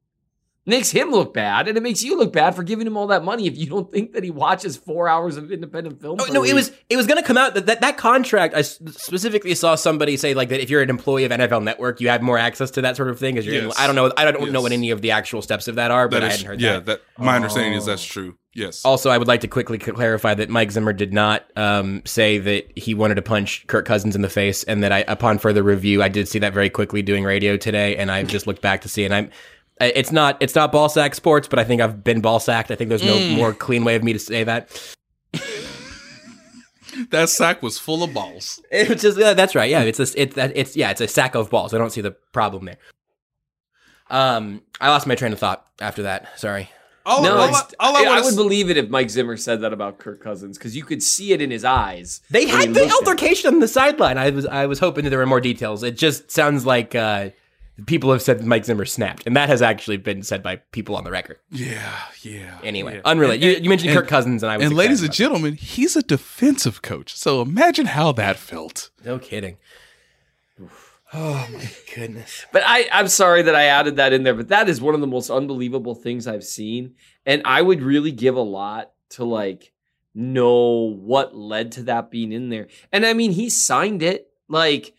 Makes him look bad, and it makes you look bad for giving him all that money if you don't think that he watches four hours of independent film. Oh, per no, it was it was going to come out that, that that contract. i specifically saw somebody say like that if you're an employee of NFL Network, you have more access to that sort of thing. Because you're, in- Yes. I don't know, I don't know what any of the actual steps of that are, but That I hadn't heard yeah, that. that my understanding is that's true. Yes. Also, I would like to quickly clarify that Mike Zimmer did not um, say that he wanted to punch Kirk Cousins in the face, and that I, upon further review, I did see that very quickly doing radio today, and I just looked back to see, and I'm. I- It's not it's not ball sack sports, but I think I've been ball sacked. I think there's no more clean way of me to say that. <laughs> that sack was full of balls. It's just yeah, that's right. Yeah, it's a, it's it's yeah, it's a sack of balls. I don't see the problem there. Um, I lost my train of thought after that. Sorry. All, No, all, it's- all I, I, wanna would s- believe it if Mike Zimmer said that about Kirk Cousins because you could see it in his eyes. They had the looked at it. altercation on the sideline. I was I was hoping that there were more details. It just sounds like uh, people have said Mike Zimmer snapped, and that has actually been said by people on the record. Yeah, yeah. Anyway, yeah. unrelated. You, you mentioned and- Kirk Cousins, and I was And ladies and gentlemen, he's a defensive coach. So imagine how that felt. no kidding. <sighs> Oh my goodness. But I, I'm sorry that I added that in there, but that is one of the most unbelievable things I've seen. And I would really give a lot to like know what led to that being in there. And I mean, he signed it. Like,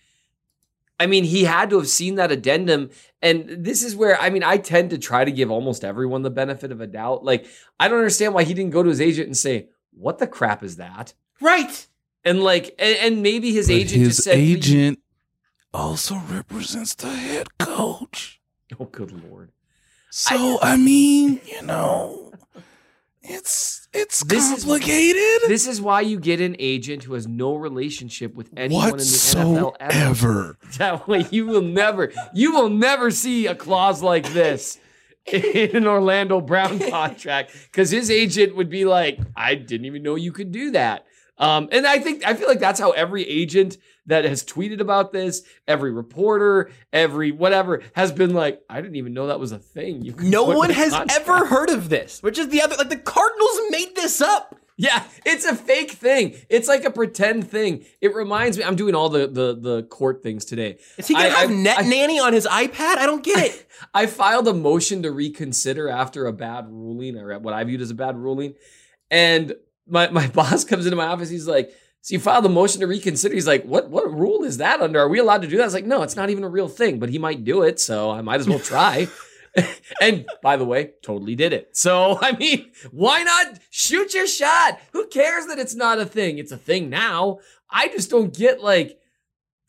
I mean, he had to have seen that addendum. And this is where, I mean, I tend to try to give almost everyone the benefit of a doubt. Like, I don't understand why he didn't go to his agent and say, What the crap is that? Right. And like, and, and maybe his But agent his just said, agent also represents the head coach. Oh, good lord. So I, mean, you know, it's it's This is- complicated. This is why you get an agent who has no relationship with anyone in the NFL ever. whatsoever. <laughs> That way you will never, you will never see a clause like this in an Orlando Brown <laughs> contract because his agent would be like, I didn't even know you could do that. Um, and I think I feel like that's how every agent that has tweeted about this, every reporter, every whatever has been like, I didn't even know that was a thing. No one has contract." ever heard of this, which is the other. Like the Cardinals made this up. Yeah, it's a fake thing. It's like a pretend thing. It reminds me. I'm doing all the the the court things today. Is he gonna I- have I- Net I- Nanny on his iPad? I don't get it. <laughs> I filed a motion to reconsider after a bad ruling, or what I viewed as a bad ruling. And my, my <laughs> boss comes into my office. He's like, So you filed a motion to reconsider. He's like, What what rule is that under? Are we allowed to do that? I was like, No, it's not even a real thing, but he might do it. So I might as well try. <laughs> and by the way, totally did it. So, <laughs> I mean, why not shoot your shot? Who cares that it's not a thing? It's a thing now. I just don't get like,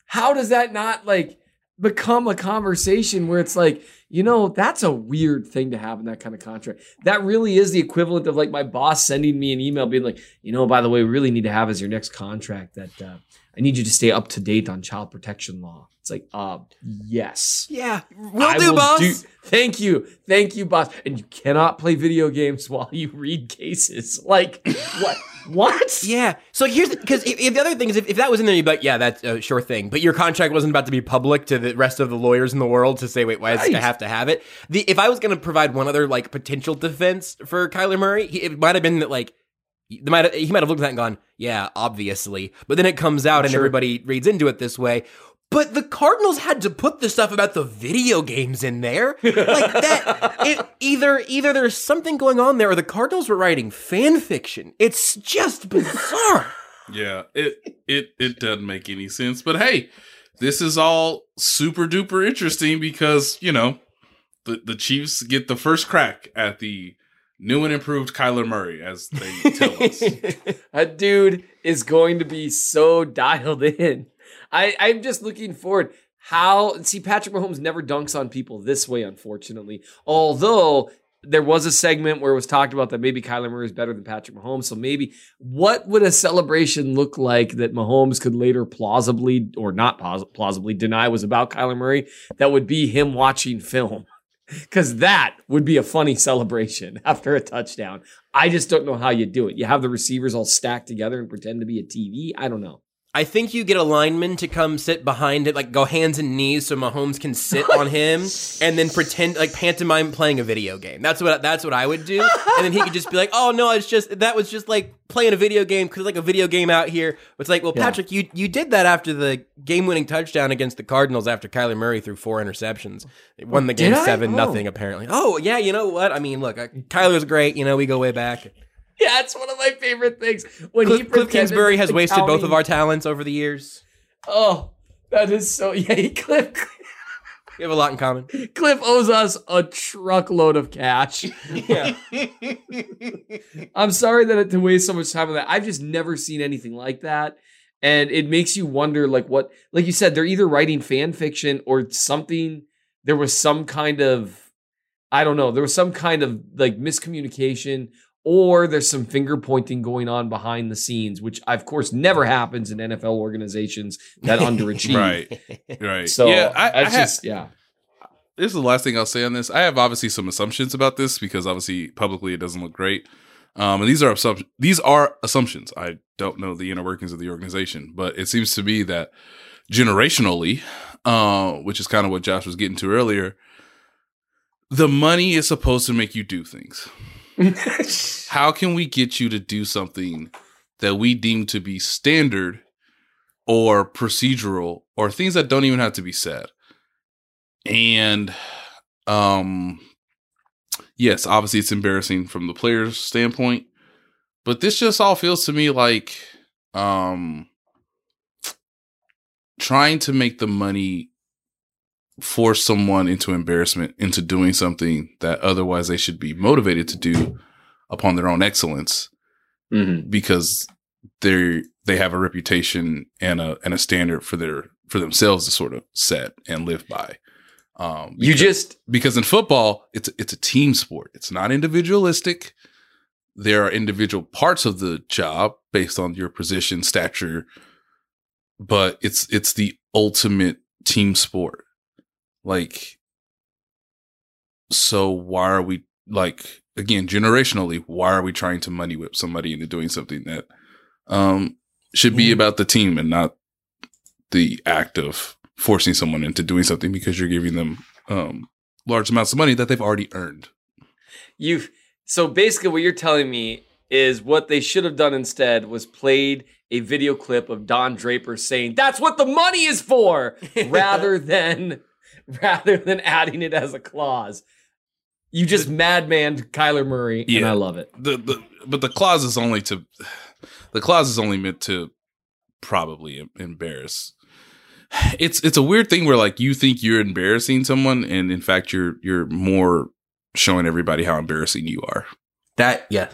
how does that not like become a conversation where it's like, you know, that's a weird thing to have in that kind of contract. That really is the equivalent of like my boss sending me an email being like, you know, by the way, we really need to have as your next contract that uh, I need you to stay up to date on child protection law. It's like, uh, yes. Yeah, we'll I do, will boss. do- thank you. Thank you, boss. And you cannot play video games while you read cases. <laughs> Like, what? What? Yeah. So here's because the other thing is if, if that was in there, you'd be like, yeah, that's a sure thing. But your contract wasn't about to be public to the rest of the lawyers in the world to say, wait, why does this guy Right. have to have it? The if I was going to provide one other like potential defense for Kyler Murray, he, it might have been that like. He might have, he might have looked at that and gone, yeah, obviously. But then it comes out and everybody reads into it this way. But the Cardinals had to put the stuff about the video games in there. Like that <laughs> it, either either there's something going on there or the Cardinals were writing fan fiction. It's just bizarre. Yeah, it it it doesn't make any sense. But hey, this is all super duper interesting because you know the the Chiefs get the first crack at the new and improved Kyler Murray, as they tell us. <laughs> that dude is going to be so dialed in. I, I'm just looking forward. How see Patrick Mahomes never dunks on people this way, unfortunately. Although there was a segment where it was talked about that maybe Kyler Murray is better than Patrick Mahomes. So maybe what would a celebration look like that Mahomes could later plausibly or not plausibly deny was about Kyler Murray? That would be him watching film. <laughs> Because that would be a funny celebration <laughs> after a touchdown. I just don't know how you do it. You have the receivers all stacked together and pretend to be a TV. I don't know. I think you get a lineman to come sit behind it, like go hands and knees, so Mahomes can sit on <laughs> him, and then pretend like pantomime playing a video game. That's what that's what I would do, and then he could just be like, "Oh no, it's just that was just like playing a video game because like a video game out here." It's like, well, Yeah. Patrick, you you did that after the game-winning touchdown against the Cardinals after Kyler Murray threw four interceptions. They won the game Did I? seven Oh. nothing apparently. Oh yeah, you know what? I mean, look, uh, Kyler's great. You know, we go way back. <laughs> Yeah, it's one of my favorite things. When he Cliff, Cliff pretended Kingsbury has to wasted both of our talents over the years. Oh, that is so. <laughs> Yeah, he, Cliff. We have a lot in common. Cliff owes us a truckload of cash. <laughs> Yeah. I'm sorry that it to waste so much time on that. I've just never seen anything like that. And it makes you wonder, like what, like you said, they're either writing fan fiction or something. There was some kind of, I don't know, there was some kind of like miscommunication, or there's some finger pointing going on behind the scenes, which of course never happens in NFL organizations that <laughs> underachieve. right, right. So yeah, I, I that's ha- just yeah. this is the last thing I'll say on this. I have obviously some assumptions about this because obviously publicly it doesn't look great. Um, and these are assump- these are assumptions. I don't know the inner workings of the organization, but it seems to be that generationally, uh, which is kind of what Josh was getting to earlier, the money is supposed to make you do things. How can we get you to do something that we deem to be standard or procedural or things that don't even have to be said. And um yes, obviously it's embarrassing from the player's standpoint, but this just all feels to me like um trying to make the money force someone into embarrassment into doing something that otherwise they should be motivated to do upon their own excellence Mm-hmm. because they they have a reputation and a and a standard for their for themselves to sort of set and live by. Um, You just because in football it's it's a team sport. It's not individualistic. There are individual parts of the job based on your position, stature, but it's it's the ultimate team sport. Like so why are we like again generationally why are we trying to money whip somebody into doing something that um should be Yeah. about the team and not the act of forcing someone into doing something because you're giving them um large amounts of money that they've already earned. You've so basically what you're telling me is what they should have done instead was played a video clip of Don Draper saying that's what the money is for <laughs> rather than <laughs> rather than adding it as a clause. You just madman Kyler Murray and I love it. The the but the clause is only to the clause is only meant to probably embarrass. It's it's a weird thing where like you think you're embarrassing someone and in fact you're you're more showing everybody how embarrassing you are. That yeah.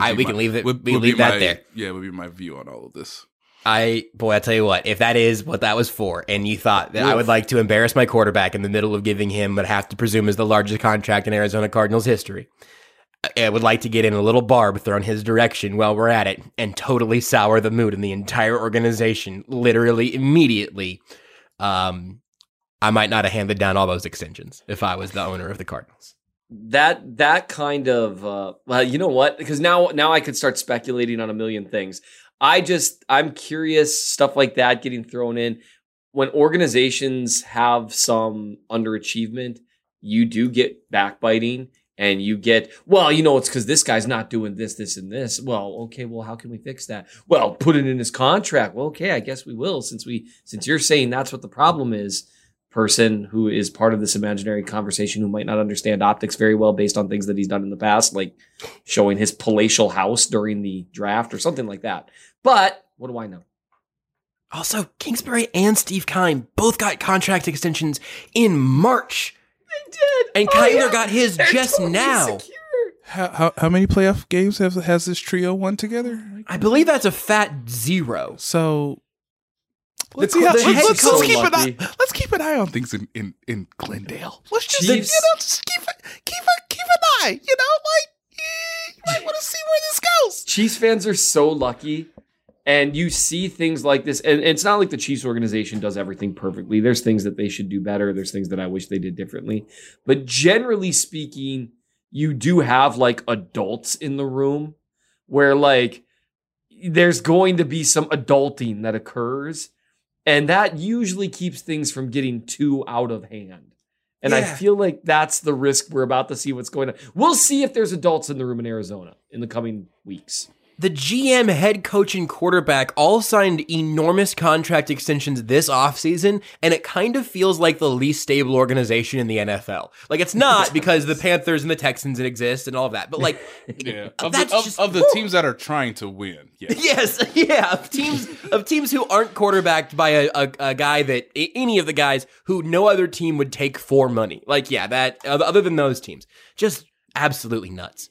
I- be we can leave it- would- we would leave that my- there. Yeah, would be my view on all of this. I boy, I tell you what, if that is what that was for, and you thought that I would like to embarrass my quarterback in the middle of giving him what I have to presume is the largest contract in Arizona Cardinals history, I would like to get in a little barb thrown his direction while we're at it and totally sour the mood in the entire organization, literally immediately. Um, I might not have handed down all those extensions if I was the owner of the Cardinals. that that kind of uh well you know what because now now i could start speculating on a million things i just i'm curious stuff like that getting thrown in. When organizations have some underachievement you do get backbiting and you get well you know it's because this guy's not doing this this and this. Well okay well how can we fix that? Well put it in his contract. Well okay i guess we will since we since you're saying that's what the problem is person who is part of this imaginary conversation who might not understand optics very well based on things that he's done in the past, like showing his palatial house during the draft or something like that. But what do I know? Also, Kingsbury and Steve Keim both got contract extensions in March. They did. And oh, Kyler got his just now. How, how how many playoff games have has this trio won together? I believe that's a fat zero. So let's see how, the let's, let's, let's so keep an eye, let's keep an eye on things in, in, in Glendale. Let's just Chiefs- you know just keep it keep a keep an eye. You know, like you might want to see where this goes. Chiefs fans are so lucky. And you see things like this, and it's not like the Chiefs organization does everything perfectly. There's things that they should do better. There's things that I wish they did differently. But generally speaking, you do have like adults in the room where like there's going to be some adulting that occurs. And that usually keeps things from getting too out of hand. And I feel like that's the risk we're about to see what's going on. We'll see if there's adults in the room in Arizona in the coming weeks. The GM, head coach, and quarterback all signed enormous contract extensions this offseason, and it kind of feels like the least stable organization in the NFL. Like, it's not <laughs> because the Panthers and the Texans exist and all of that, but like, <laughs> Yeah, of the, of, just- of the teams that are trying to win. Yeah, <laughs> Yes, yeah, of teams of teams who aren't quarterbacked by a, a, a guy that any of the guys who no other team would take for money. Like, yeah, that other than those teams, just absolutely nuts.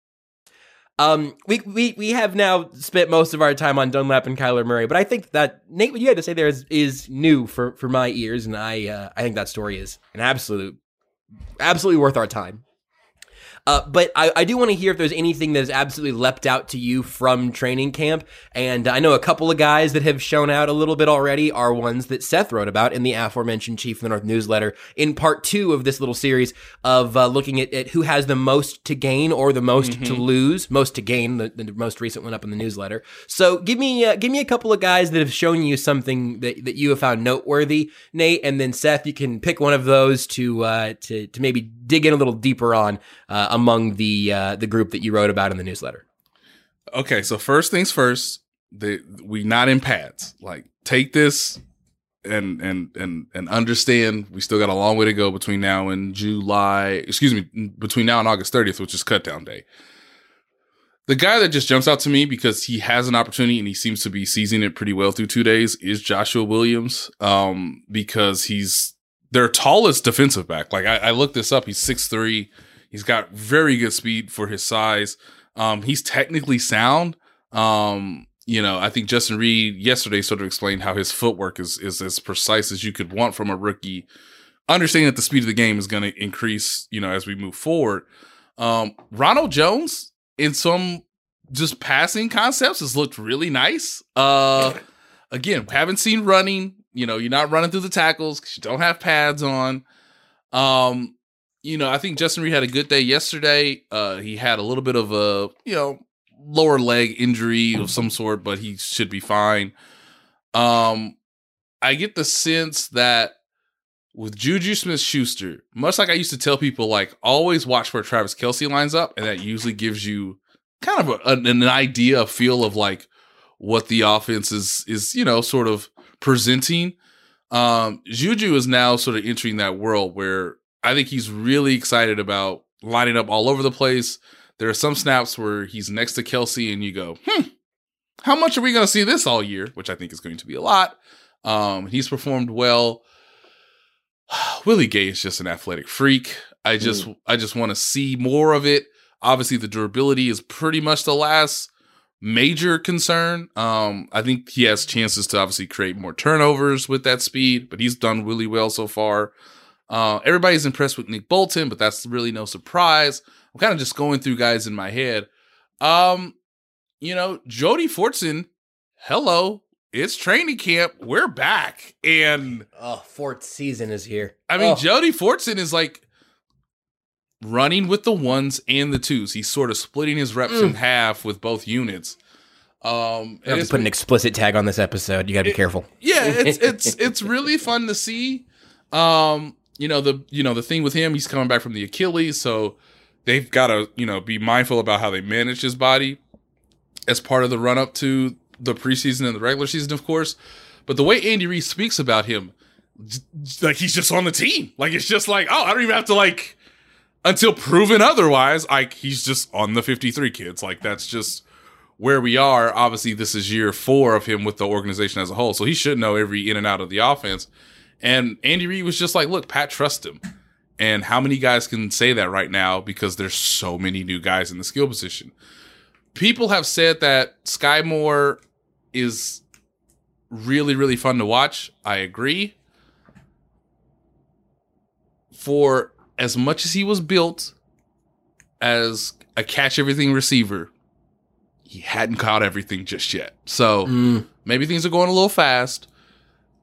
Um, we, we we have now spent most of our time on Dunlap and Kyler Murray, but I think that Nate, what you had to say there is is new for for my ears, and I uh, I think that story is an absolute, absolutely worth our time. Uh, but I, I do want to hear if there's anything that has absolutely leapt out to you from training camp. And I know a couple of guys that have shown out a little bit already are ones that Seth wrote about in the aforementioned Chief of the North newsletter in part two of this little series of uh, looking at, at who has the most to gain or the most to lose. Most to gain, the, the most recent one up in the newsletter. So give me uh, give me a couple of guys that have shown you something that, that you have found noteworthy, Nate, and then Seth. You can pick one of those to uh, to to maybe dig in a little deeper on uh, among the uh, the group that you wrote about in the newsletter. Okay, so first things first, the, we not in pads. Like take this and and and and understand we still got a long way to go between now and July. Excuse me, between now and August 30th, which is cut down day. The guy that just jumps out to me because he has an opportunity and he seems to be seizing it pretty well through two days is Joshua Williams. Um, because he's their tallest defensive back. Like I, I looked this up, he's six three. He's got very good speed for his size. Um, he's technically sound. Um, you know, I think Justin Reid yesterday sort of explained how his footwork is is as precise as you could want from a rookie. Understanding that the speed of the game is going to increase, you know, as we move forward. Um, Ronald Jones in some just passing concepts has looked really nice. Uh, again, haven't seen running. You know, you're not running through the tackles because you don't have pads on. Um, you know, I think Justin Reid had a good day yesterday. Uh, he had a little bit of a, you know, lower leg injury of some sort, but he should be fine. Um, I get the sense that with Juju Smith Schuster, much like I used to tell people, like always watch where Travis Kelce lines up, and that usually gives you kind of a, an, an idea, a feel of like what the offense is is you know sort of presenting. Um, Juju is now sort of entering that world where I think he's really excited about lining up all over the place. There are some snaps where he's next to Kelce, and you go, hmm, how much are we going to see this all year? Which I think is going to be a lot. Um, he's performed well. <sighs> Willie Gay is just an athletic freak. I just, I just want to see more of it. Obviously, the durability is pretty much the last major concern. Um, I think he has chances to obviously create more turnovers with that speed, but he's done really well so far. Uh, everybody's impressed with Nick Bolton, but that's really no surprise. I'm kind of just going through guys in my head. Um, you know, Jody Fortson, hello, it's training camp. We're back. And Oh, fourth season is here. I mean, Oh. Jody Fortson is like running with the ones and the twos. He's sort of splitting his reps in Mm. half with both units. Um, and have to put an explicit tag on this episode. You got to be careful. yeah, it's it's <laughs> it's really fun to see. Um, you know the you know the thing with him, he's coming back from the Achilles, so they've got to you know be mindful about how they manage his body as part of the run up to the preseason and the regular season, of course. But the way Andy Reid speaks about him, like he's just on the team. Like it's just like, oh, I don't even have to like until proven otherwise. Like he's just on the 53 kids. Like that's just where we are. Obviously, this is year four of him with the organization as a whole. So he should know every in and out of the offense. And Andy Reid was just like, look, Pat, trust him. And how many guys can say that right now because there's so many new guys in the skill position? People have said that Skyy Moore is really, really fun to watch. I agree. For as much as he was built as a catch everything receiver, he hadn't caught everything just yet. So Mm. maybe things are going a little fast.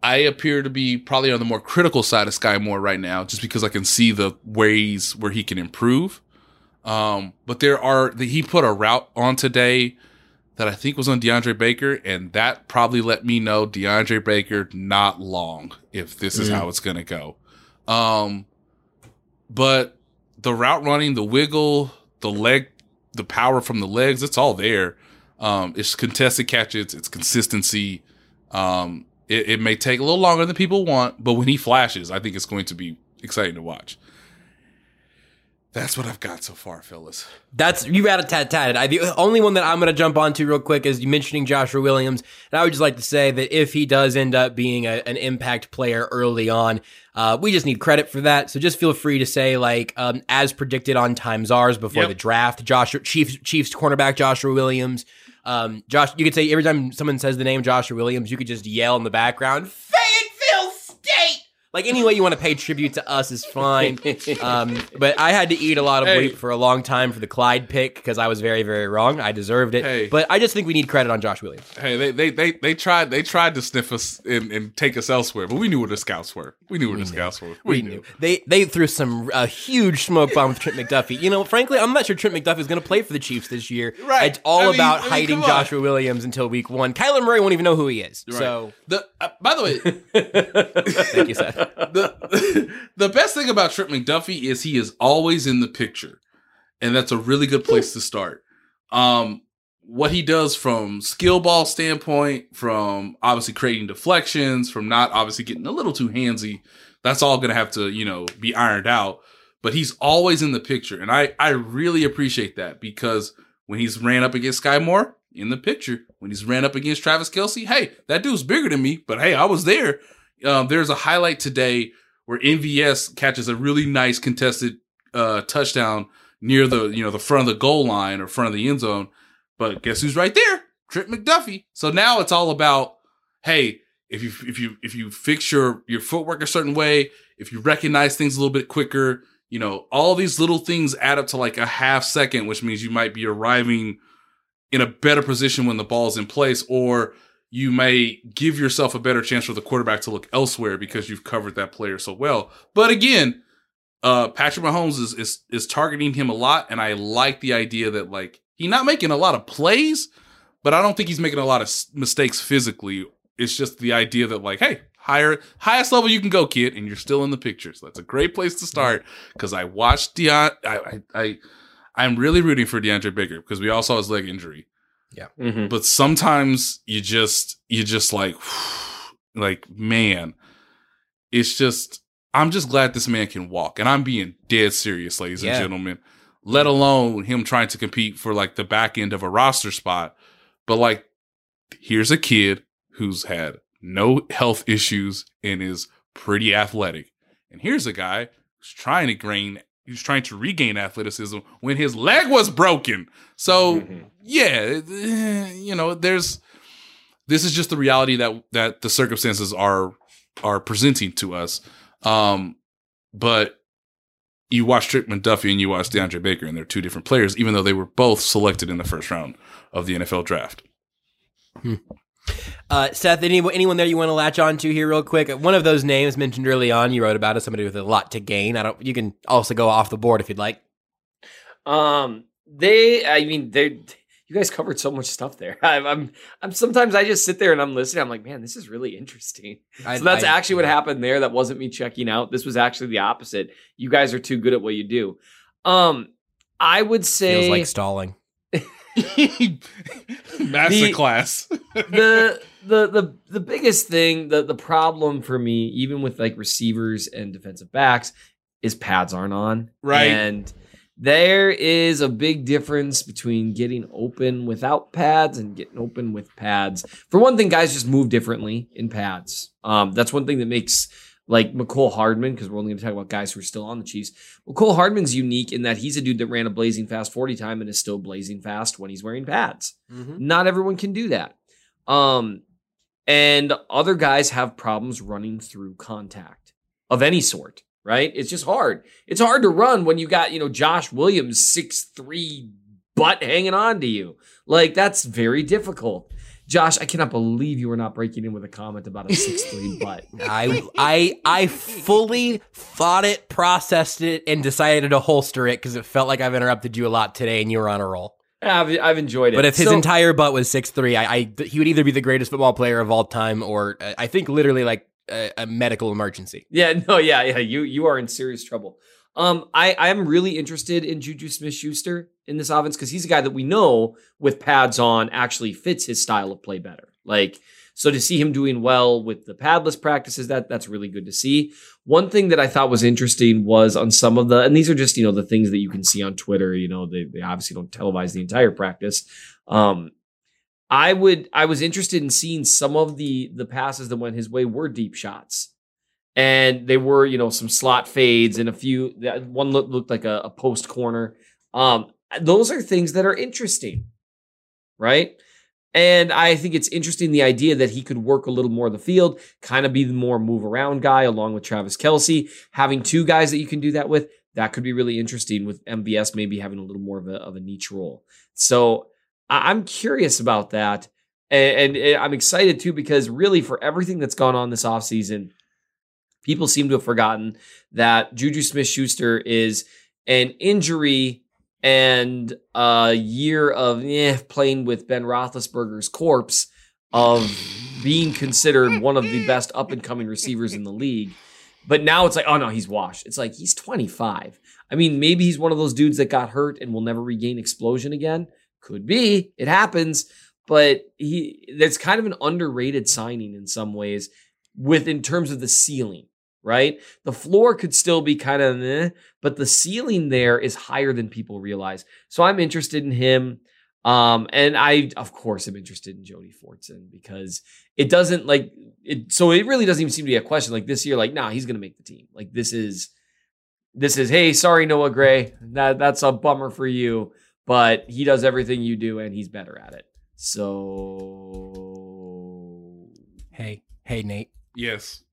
I appear to be probably on the more critical side of Skyy Moore right now, just because I can see the ways where he can improve. Um, but there are the, he put a route on today that I think was on DeAndre Baker, and that probably let me know DeAndre Baker not long if this is Mm. how it's gonna go. Um, but the route running, the wiggle, the leg, the power from the legs, it's all there. Um, it's contested catches, it's consistency. Um, it, it may take a little longer than people want, but when he flashes, I think it's going to be exciting to watch. That's what I've got so far, fellas. That's you rat a tat tatted. I the only one that I'm going to jump onto real quick is you mentioning Joshua Williams, and I would just like to say that if he does end up being a, an impact player early on, uh, we just need credit for that. So just feel free to say like um, as predicted on Times Ours before Yep. the draft, Joshua Chiefs Chiefs cornerback Joshua Williams. Um, Josh, you could say every time someone says the name Joshua Williams, you could just yell in the background, Fayetteville State. Like any way you want to pay tribute to us is fine. Um, but I had to eat a lot of Hey. bleep for a long time for the Clyde pick because I was very, very wrong. I deserved it. Hey. But I just think we need credit on Josh Williams. Hey, they they they, they tried they tried to sniff us and, and take us elsewhere, but we knew where the scouts were. We knew where the scouts were. We knew they they threw some a huge smoke bomb with Trent McDuffie. You know, frankly, I'm not sure Trent McDuffie is going to play for the Chiefs this year. Right. It's all I mean- about I mean, hiding. Joshua Williams until week one. Kyler Murray won't even know who he is. Right. So the uh, by the way, <laughs> thank you, Seth. The <laughs> the best thing about Trent McDuffie is he is always in the picture, and that's a really good place to start. Um, what he does from skill ball standpoint, from obviously creating deflections, from not obviously getting a little too handsy, that's all going to have to you know be ironed out. But he's always in the picture, and I I really appreciate that because when he's ran up against Skyy Moore in the picture, when he's ran up against Travis Kelce, hey, that dude's bigger than me, but hey, I was there. Um, there's a highlight today where MVS catches a really nice contested uh, touchdown near the you know the front of the goal line or front of the end zone. But guess who's right there? Trent McDuffie. So now it's all about hey, if you if you if you fix your your footwork a certain way, if you recognize things a little bit quicker, you know, all these little things add up to like a half second, which means you might be arriving in a better position when the ball's in place, or you may give yourself a better chance for the quarterback to look elsewhere because you've covered that player so well. But again, uh, Patrick Mahomes is, is is targeting him a lot, and I like the idea that like he's not making a lot of plays, but I don't think he's making a lot of mistakes physically. It's just the idea that like, hey, higher highest level you can go, kid, and you're still in the picture. So that's a great place to start because I watched Deion. I, I I I'm really rooting for DeAndre Baker because we all saw his leg injury. Yeah. Mm-hmm. But sometimes you just you just like <sighs> like man, it's just I'm just glad this man can walk, and I'm being dead serious, ladies Yeah. and gentlemen. Let alone him trying to compete for like the back end of a roster spot, but like here's a kid who's had no health issues and is pretty athletic, and here's a guy who's trying to gain he's trying to regain athleticism when his leg was broken. So yeah, eh, you know, there's this is just the reality that that the circumstances are are presenting to us. Um, but you watch Trent McDuffie and you watch DeAndre Baker, and they're two different players, even though they were both selected in the first round of the NFL draft. Uh, Seth, any, anyone there you want to latch on to here real quick? One of those names mentioned early on, you wrote about is somebody with a lot to gain. I don't. You can also go off the board if you'd like. Um, they, I mean, they, you guys covered so much stuff there. <laughs> I'm, I'm, I'm sometimes I just sit there and I'm listening. I'm like, man, this is really interesting. I- so that's I- actually what happened there. That wasn't me checking out. This was actually the opposite. You guys are too good at what you do. Um, I would say Feels like stalling. <laughs> Masterclass. the the the the biggest thing, the the problem for me, even with like receivers and defensive backs, is pads aren't on. Right. And there is a big difference between getting open without pads and getting open with pads. For one thing, guys just move differently in pads. Um, that's one thing that makes like Mecole Hardman, because we're only going to talk about guys who are still on the Chiefs. Mecole Hardman's unique in that he's a dude that ran a blazing fast 40 time and is still blazing fast when he's wearing pads. Not everyone can do that. Um, and other guys have problems running through contact of any sort, right? It's just hard. It's hard to run when you got, you know, Josh Williams, six three butt hanging on to you. Like, that's very difficult. Josh, I cannot believe you were not breaking in with a comment about a six three <laughs> butt. I I I fully thought it, processed it, and decided to holster it because it felt like I've interrupted you a lot today, and you were on a roll. I've, I've enjoyed it. But if his So- entire butt was six three, I, I he would either be the greatest football player of all time, or uh, I think literally like a, a medical emergency. Yeah, <laughs> no, yeah, yeah. You you are in serious trouble. Um, I I am really interested in Juju Smith Schuster in this offense because he's a guy that we know with pads on actually fits his style of play better. Like so to see him doing well with the padless practices, that that's really good to see. One thing that I thought was interesting was on some of the, and these are just you know the things that you can see on Twitter. You know they they obviously don't televise the entire practice. Um, I would I was interested in seeing some of the the passes that went his way were deep shots and they were you know some slot fades and a few one looked, looked like a, a post corner. Um those are things that are interesting right? And i think it's interesting the idea that he could work a little more of the field kind of be the more move around guy along with travis Kelce having two guys that you can do that with that could be really interesting with MVS maybe having a little more of a, of a niche role. So i'm curious about that. And, and i'm excited too because really for everything that's gone on this offseason people seem to have forgotten that Juju Smith Schuster is an injury and a year of eh, playing with Ben Roethlisberger's corpse of being considered one of the best up and coming receivers in the league. But now it's like, oh no, he's washed. It's like he's 25. I mean, maybe he's one of those dudes that got hurt and will never regain explosion again. Could be. It happens. But he that's kind of an underrated signing in some ways with in terms of the ceiling, right? The floor could still be kind of eh, but the ceiling there is higher than people realize. So I'm interested in him. Um, and I, of course, am interested in Jody Fortson because it doesn't like it. So it really doesn't even seem to be a question. Like this year, like, nah, he's going to make the team. Like this is, this is, hey, sorry, Noah Gray. That, that's a bummer for you, but he does everything you do and he's better at it. So, Hey, hey, Nate. Yes.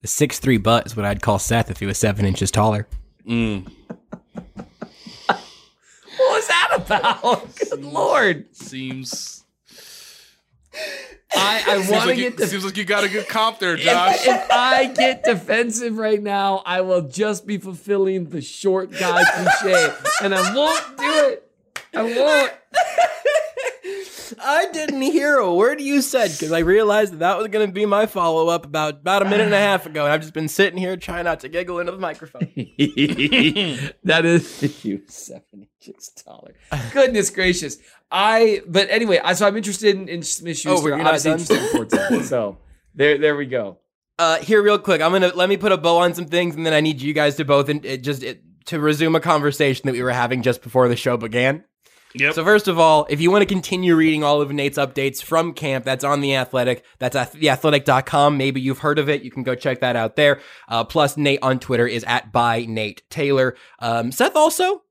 The six three butt is what I'd call Seth if he was seven inches taller. Mm. what was that about? <laughs> Good lord. Seems. I, I want to like get you, seems like you got a good comp there, <laughs> Josh. If, if I get defensive right now, I will just be fulfilling the short guy cliche, and I won't do it. I won't. I didn't hear a word you said because I realized that that was going to be my follow up about about a minute and a half ago, and I've just been sitting here trying not to giggle into the microphone. <laughs> that is <laughs> you seven inches taller. Goodness gracious. I but anyway, I so I'm interested in, in Smith Schuster. Oh, you're not done? Fortson. So there there we go. Uh, here, real quick, I'm gonna let me put a bow on some things, and then I need you guys to both and just it, to resume a conversation that we were having just before the show began. Yep. So first of all, if you want to continue reading all of Nate's updates from camp, that's on the Athletic. That's at theathletic.com. Maybe you've heard of it. You can go check that out there. Uh, plus, Nate on Twitter is at by Nate Taylor. Um, Seth also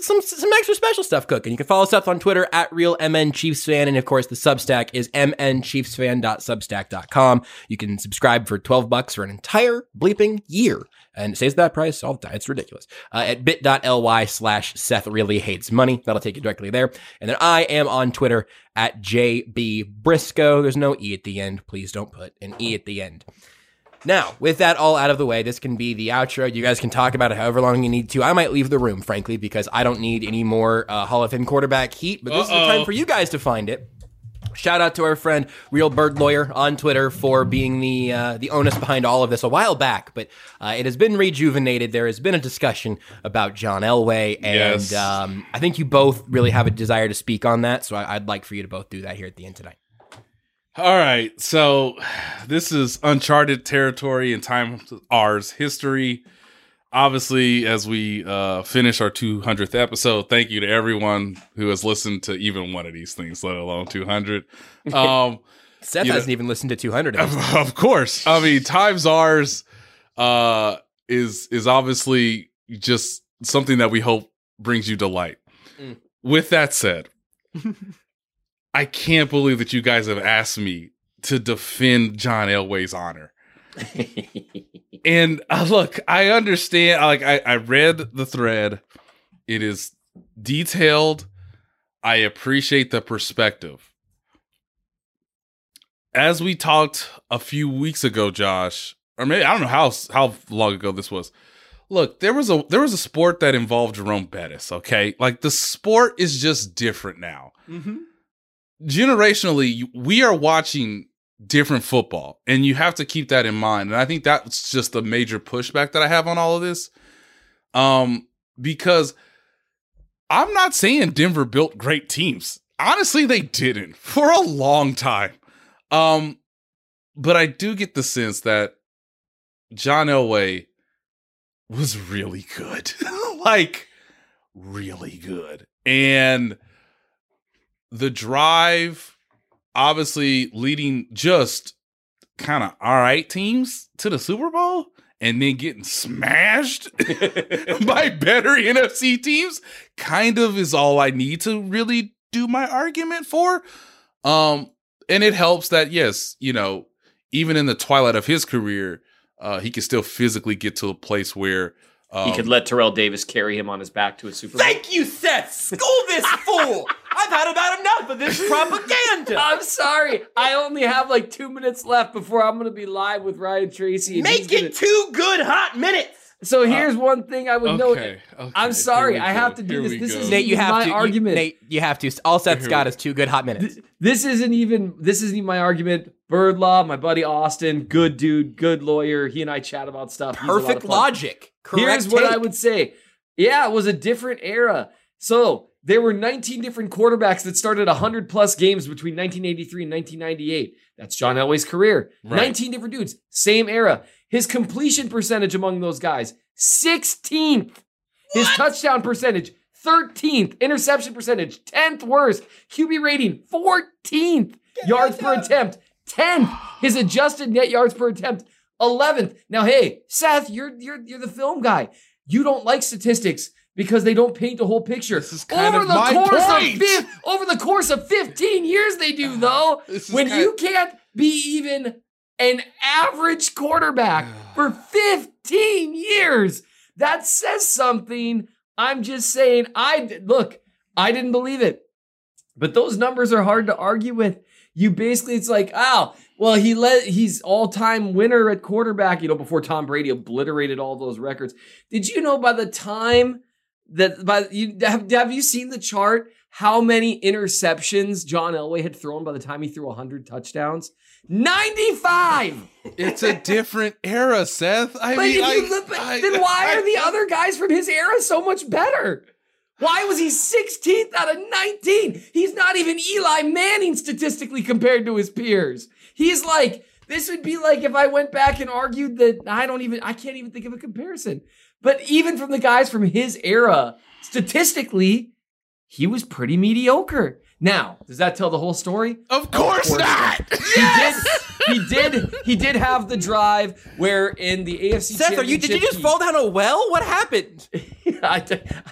some some extra special stuff cooking. You can follow Seth on Twitter at real MN Chiefs fan, and of course the Substack is mnchiefsfan.substack.com. You can subscribe for twelve bucks for an entire bleeping year, and it stays that price all the time. It's ridiculous. Uh, at bit.ly slash Seth really hates money. That'll take you directly there. And then I am on Twitter at JB Brisco. There's no E at the end. Please don't put an E at the end. Now, with that all out of the way, this can be the outro. You guys can talk about it however long you need to. I might leave the room, frankly, because I don't need any more uh, Hall of Fame quarterback heat, but this is the time for you guys to find it. Shout out to our friend Real Bird Lawyer on Twitter for being the uh, the onus behind all of this a while back, but uh, it has been rejuvenated. There has been a discussion about John Elway, and Yes. um, I think you both really have a desire to speak on that. So I- I'd like for you to both do that here at the end tonight. All right, so this is uncharted territory in time ours history. Obviously, as we uh, finish our 200th episode, thank you to everyone who has listened to even one of these things, let alone 200. <laughs> Um, Seth hasn't even listened to 200 of of, of course. I mean, times ours uh, is is obviously just something that we hope brings you delight. Mm. With that said, <laughs> I can't believe that you guys have asked me to defend John Elway's honor. <laughs> and uh, look, I understand. Like I, I read the thread. It is detailed. I appreciate the perspective. As we talked a few weeks ago, Josh, or maybe I don't know how how long ago this was. Look, there was a there was a sport that involved Jerome Bettis. Okay, like the sport is just different now. Mm-hmm. Generationally, we are watching different football, and you have to keep that in mind. And I think that's just a major pushback that I have on all of this, um, because I'm not saying Denver built great teams. Honestly, they didn't <laughs> for a long time. Um, but I do get the sense that John Elway was really good. <laughs> like really good. And the drive obviously leading just kind of all right teams to the Super Bowl and then getting smashed <laughs> by better <laughs> NFC teams kind of is all I need to really do my argument for. Um and it helps that yes, you know, even in the twilight of his career, uh he can still physically get to a place where um, he could let Terrell Davis carry him on his back to a Super Bowl. Thank you, Seth. School this fool. I've had about enough of this propaganda. <laughs> I'm sorry. I only have like two minutes left before I'm going to be live with Ryan Tracy. and Make it gonna- two good hot minutes. So here's one thing I would note. okay, okay, I'm sorry. I have to do here this. This is Nate, you have my to. you- argument. Nate, you have to. All Seth's Here got we- is two good hot minutes. This isn't even this isn't even my argument. Bird Law, my buddy Austin, good dude, good lawyer. He and I chat about stuff. He's a lot of Perfect logic. Correct. Here's what I would say. Yeah, it was a different era. So there were 19 different quarterbacks that started 100 plus games between 1983 and 1998. That's John Elway's career. Right. 19 different dudes, same era. His completion percentage among those guys, 16th. His touchdown percentage, 13th. Interception percentage, 10th worst. QB rating, 14th. yards per attempt, 10th. His adjusted net yards per attempt, 11th. Now, hey, Seth, you're you're you're the film guy. You don't like statistics because they don't paint the whole picture. This is kind over of the my course point. of fif- over the course of 15 years they do though. When you can't be even an average quarterback for 15 years, that says something. I'm just saying I look, I didn't believe it. But those numbers are hard to argue with. You basically, it's like, oh, well, he let he's all-time winner at quarterback, you know, before Tom Brady obliterated all those records. Did you know by the time that by you have, have you seen the chart how many interceptions John Elway had thrown by the time he threw 100 touchdowns? 95. It's a different era, Seth. I But mean, if you I- look, I- then why I- are the other guys from his era so much better? Why was he 16th out of 19? He's not even Eli Manning statistically compared to his peers. He's like, this would be like if I went back and argued that I don't even, I can't even think of a comparison. But even from the guys from his era, statistically, he was pretty mediocre. Now, does that tell the whole story? Of course not. Yes! He did. He did. He did have the drive where in the AFC. Seth, are you? Did you just he- fall down a well? What happened? <laughs> I,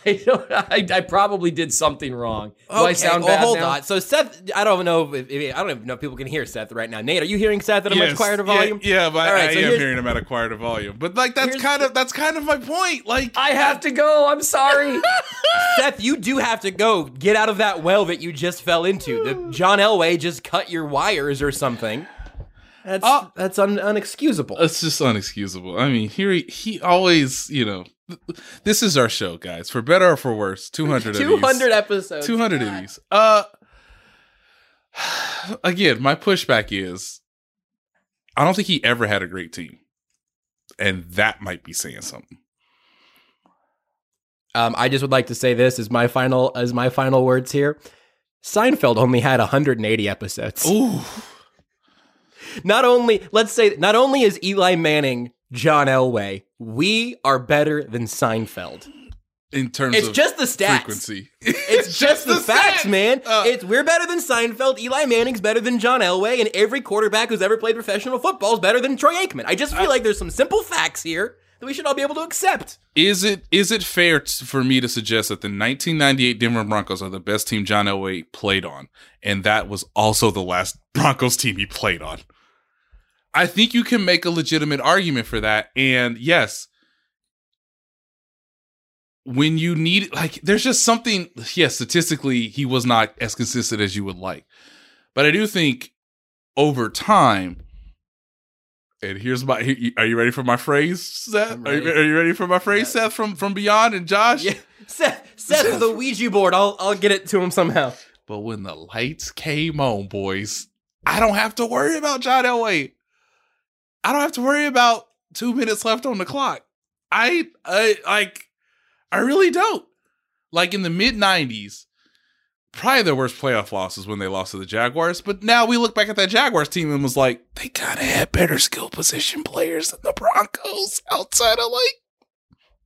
I, don't, I, I probably did something wrong. Do I sound well, bad hold now? on. So Seth, I don't know if, if I don't even know if people can hear Seth right now. Nate, are you hearing Seth at a Yes, much quieter yeah, volume? Yeah, but All right, I, so I am hearing him at a quieter volume. But like that's kind of that's kind of my point. Like I have to go. I'm sorry. <laughs> Seth, you do have to go get out of that well that you just fell into. The John Elway just cut your wires or something. That's Uh, that's un- unexcusable. it's just unexcusable. I mean, here he, he always, you know, th- this is our show, guys. For better or for worse, <laughs> two hundred. Two hundred episodes. 200 of these. Uh, <sighs> again, my pushback is I don't think he ever had a great team. And that might be saying something. Um, I just would like to say this as my final as my final words here. Seinfeld only had 180 episodes. Ooh. Not only, let's say, not only is Eli Manning John Elway, we are better than Seinfeld. In terms It's of just the stats. frequency. It's, <laughs> just, the, facts, stats. man. Uh, it's we're better than Seinfeld. Eli Manning's better than John Elway, and every quarterback who's ever played professional football is better than Troy Aikman. I just feel like there's some simple facts here that we should all be able to accept. Is it is it fair t- for me to suggest that the 1998 Denver Broncos are the best team John Elway played on, and that was also the last <laughs> Broncos team he played on? I think you can make a legitimate argument for that. And yes, when you need like there's just something yes, statistically he was not as consistent as you would like. But I do think over time and here's my are you ready for my phrase, Seth? Are you, are you, ready for my phrase, Seth from from Beyond and Josh? Yeah. Seth, Seth the <laughs> Ouija board. I'll I'll get it to him somehow. But when the lights came on, boys, I don't have to worry about John Elway. I don't have to worry about two minutes left on the clock. I, I like, I really don't. Like in the mid '90s, probably their worst playoff losses when they lost to the Jaguars. But now we look back at that Jaguars team and was like, they kind of had better skill position players than the Broncos outside of like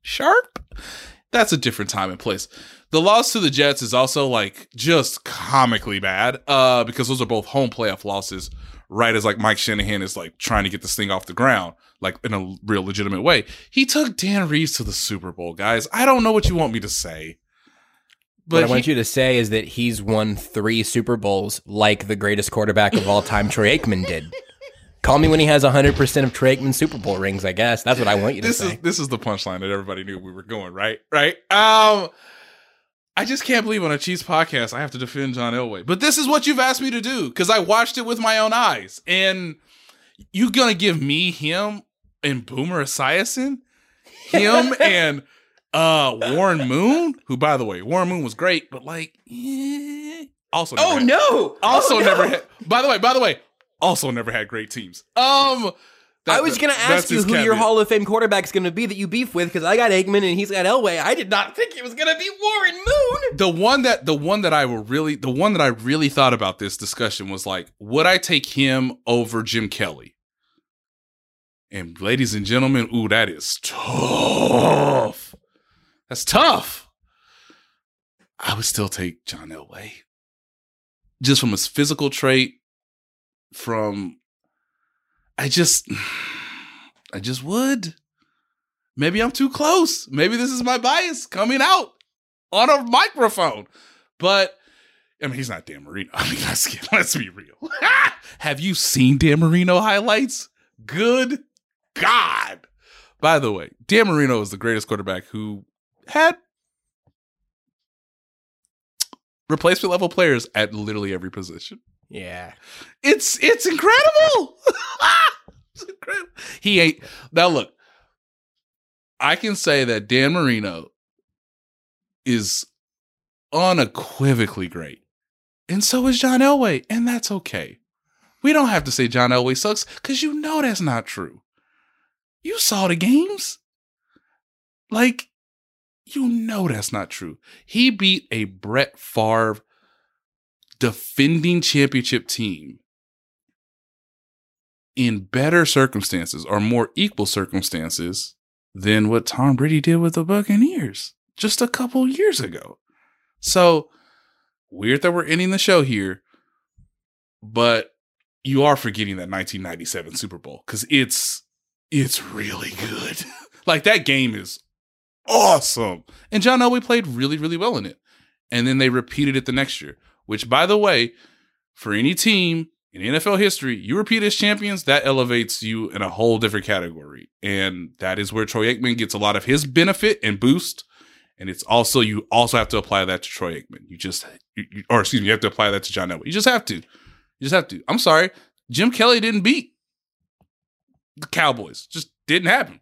Sharpe. That's a different time and place. The loss to the Jets is also like just comically bad uh, because those are both home playoff losses right as like Mike Shanahan is like trying to get this thing off the ground, like in a real legitimate way. He took Dan Reeves to the Super Bowl, guys. I don't know what you want me to say. But what I want he, you to say is that he's won three Super Bowls like the greatest quarterback of all time, Troy Aikman, did. Call me when he has 100% of Troy Aikman's Super Bowl rings, I guess. That's what I want you to this say. Is, this is the punchline that everybody knew we were going, right? Right? Um, I just can't believe on a Chiefs podcast I have to defend John Elway. But this is what you've asked me to do because I watched it with my own eyes. And you're gonna give me him and Boomer Esiason? Him <laughs> and uh Warren Moon, who by the way, Warren Moon was great, but like eh, also Oh had, no. Also oh, never no. had by the way, by the way, also never had great teams. Um that, I was going to ask you who caveat. your Hall of Fame quarterback is going to be that you beef with because I got Aikman and he's got Elway. I did not think it was going to be Warren Moon. The one that the one that I will really the one that I really thought about this discussion was like, would I take him over Jim Kelly? And ladies and gentlemen, ooh, that is tough. That's tough. I would still take John Elway. Just from his physical trait, from I just <sighs> I just would. Maybe I'm too close. Maybe this is my bias coming out on a microphone. But I mean, he's not Dan Marino. <laughs> I mean, let's, let's be real. <laughs> Have you seen Dan Marino highlights? Good God. By the way, Dan Marino is the greatest quarterback who had replacement level players at literally every position. Yeah. It's it's incredible. <laughs> it's incredible. He ain't now look. I can say that Dan Marino is unequivocally great. And so is John Elway, and that's okay. We don't have to say John Elway sucks because you know that's not true. You saw the games. Like, you know that's not true. He beat a Brett Favre defending championship team in better circumstances or more equal circumstances than what Tom Brady did with the Buccaneers just a couple years ago. So weird that we're ending the show here, but you are forgetting that 1997 Super Bowl because it's it's really good. <laughs> like that game is awesome, and John Elway played really really well in it. And then they repeated it the next year, which by the way, for any team in NFL history, you repeat as champions, that elevates you in a whole different category. And that is where Troy Aikman gets a lot of his benefit and boost. And it's also, you also have to apply that to Troy Aikman. You just, you, or excuse me, you have to apply that to John Elway. You just have to. You just have to. I'm sorry. Jim Kelly didn't beat the Cowboys. Just didn't happen.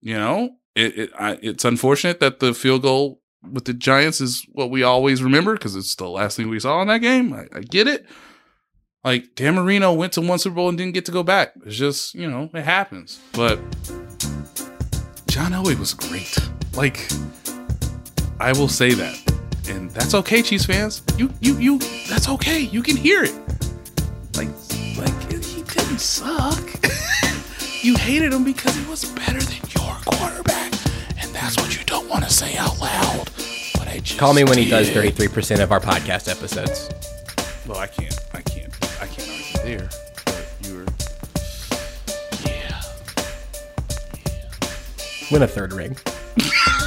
You know, it, it I, it's unfortunate that the field goal with the Giants is what we always remember because it's the last thing we saw in that game. I, I get it. Like Dan Marino went to one Super Bowl and didn't get to go back. It's just, you know, it happens. But John Elway was great. Like, I will say that. And that's okay, Chiefs fans. You you you that's okay. You can hear it. Like like he didn't suck. <laughs> you hated him because he was better than your quarterback. And that's what you don't want to say out loud. But I just Call me when he does 33% of our podcast episodes. Well, I can't. I can't. I can't argue there. But you were. Yeah. Win a third ring. <laughs>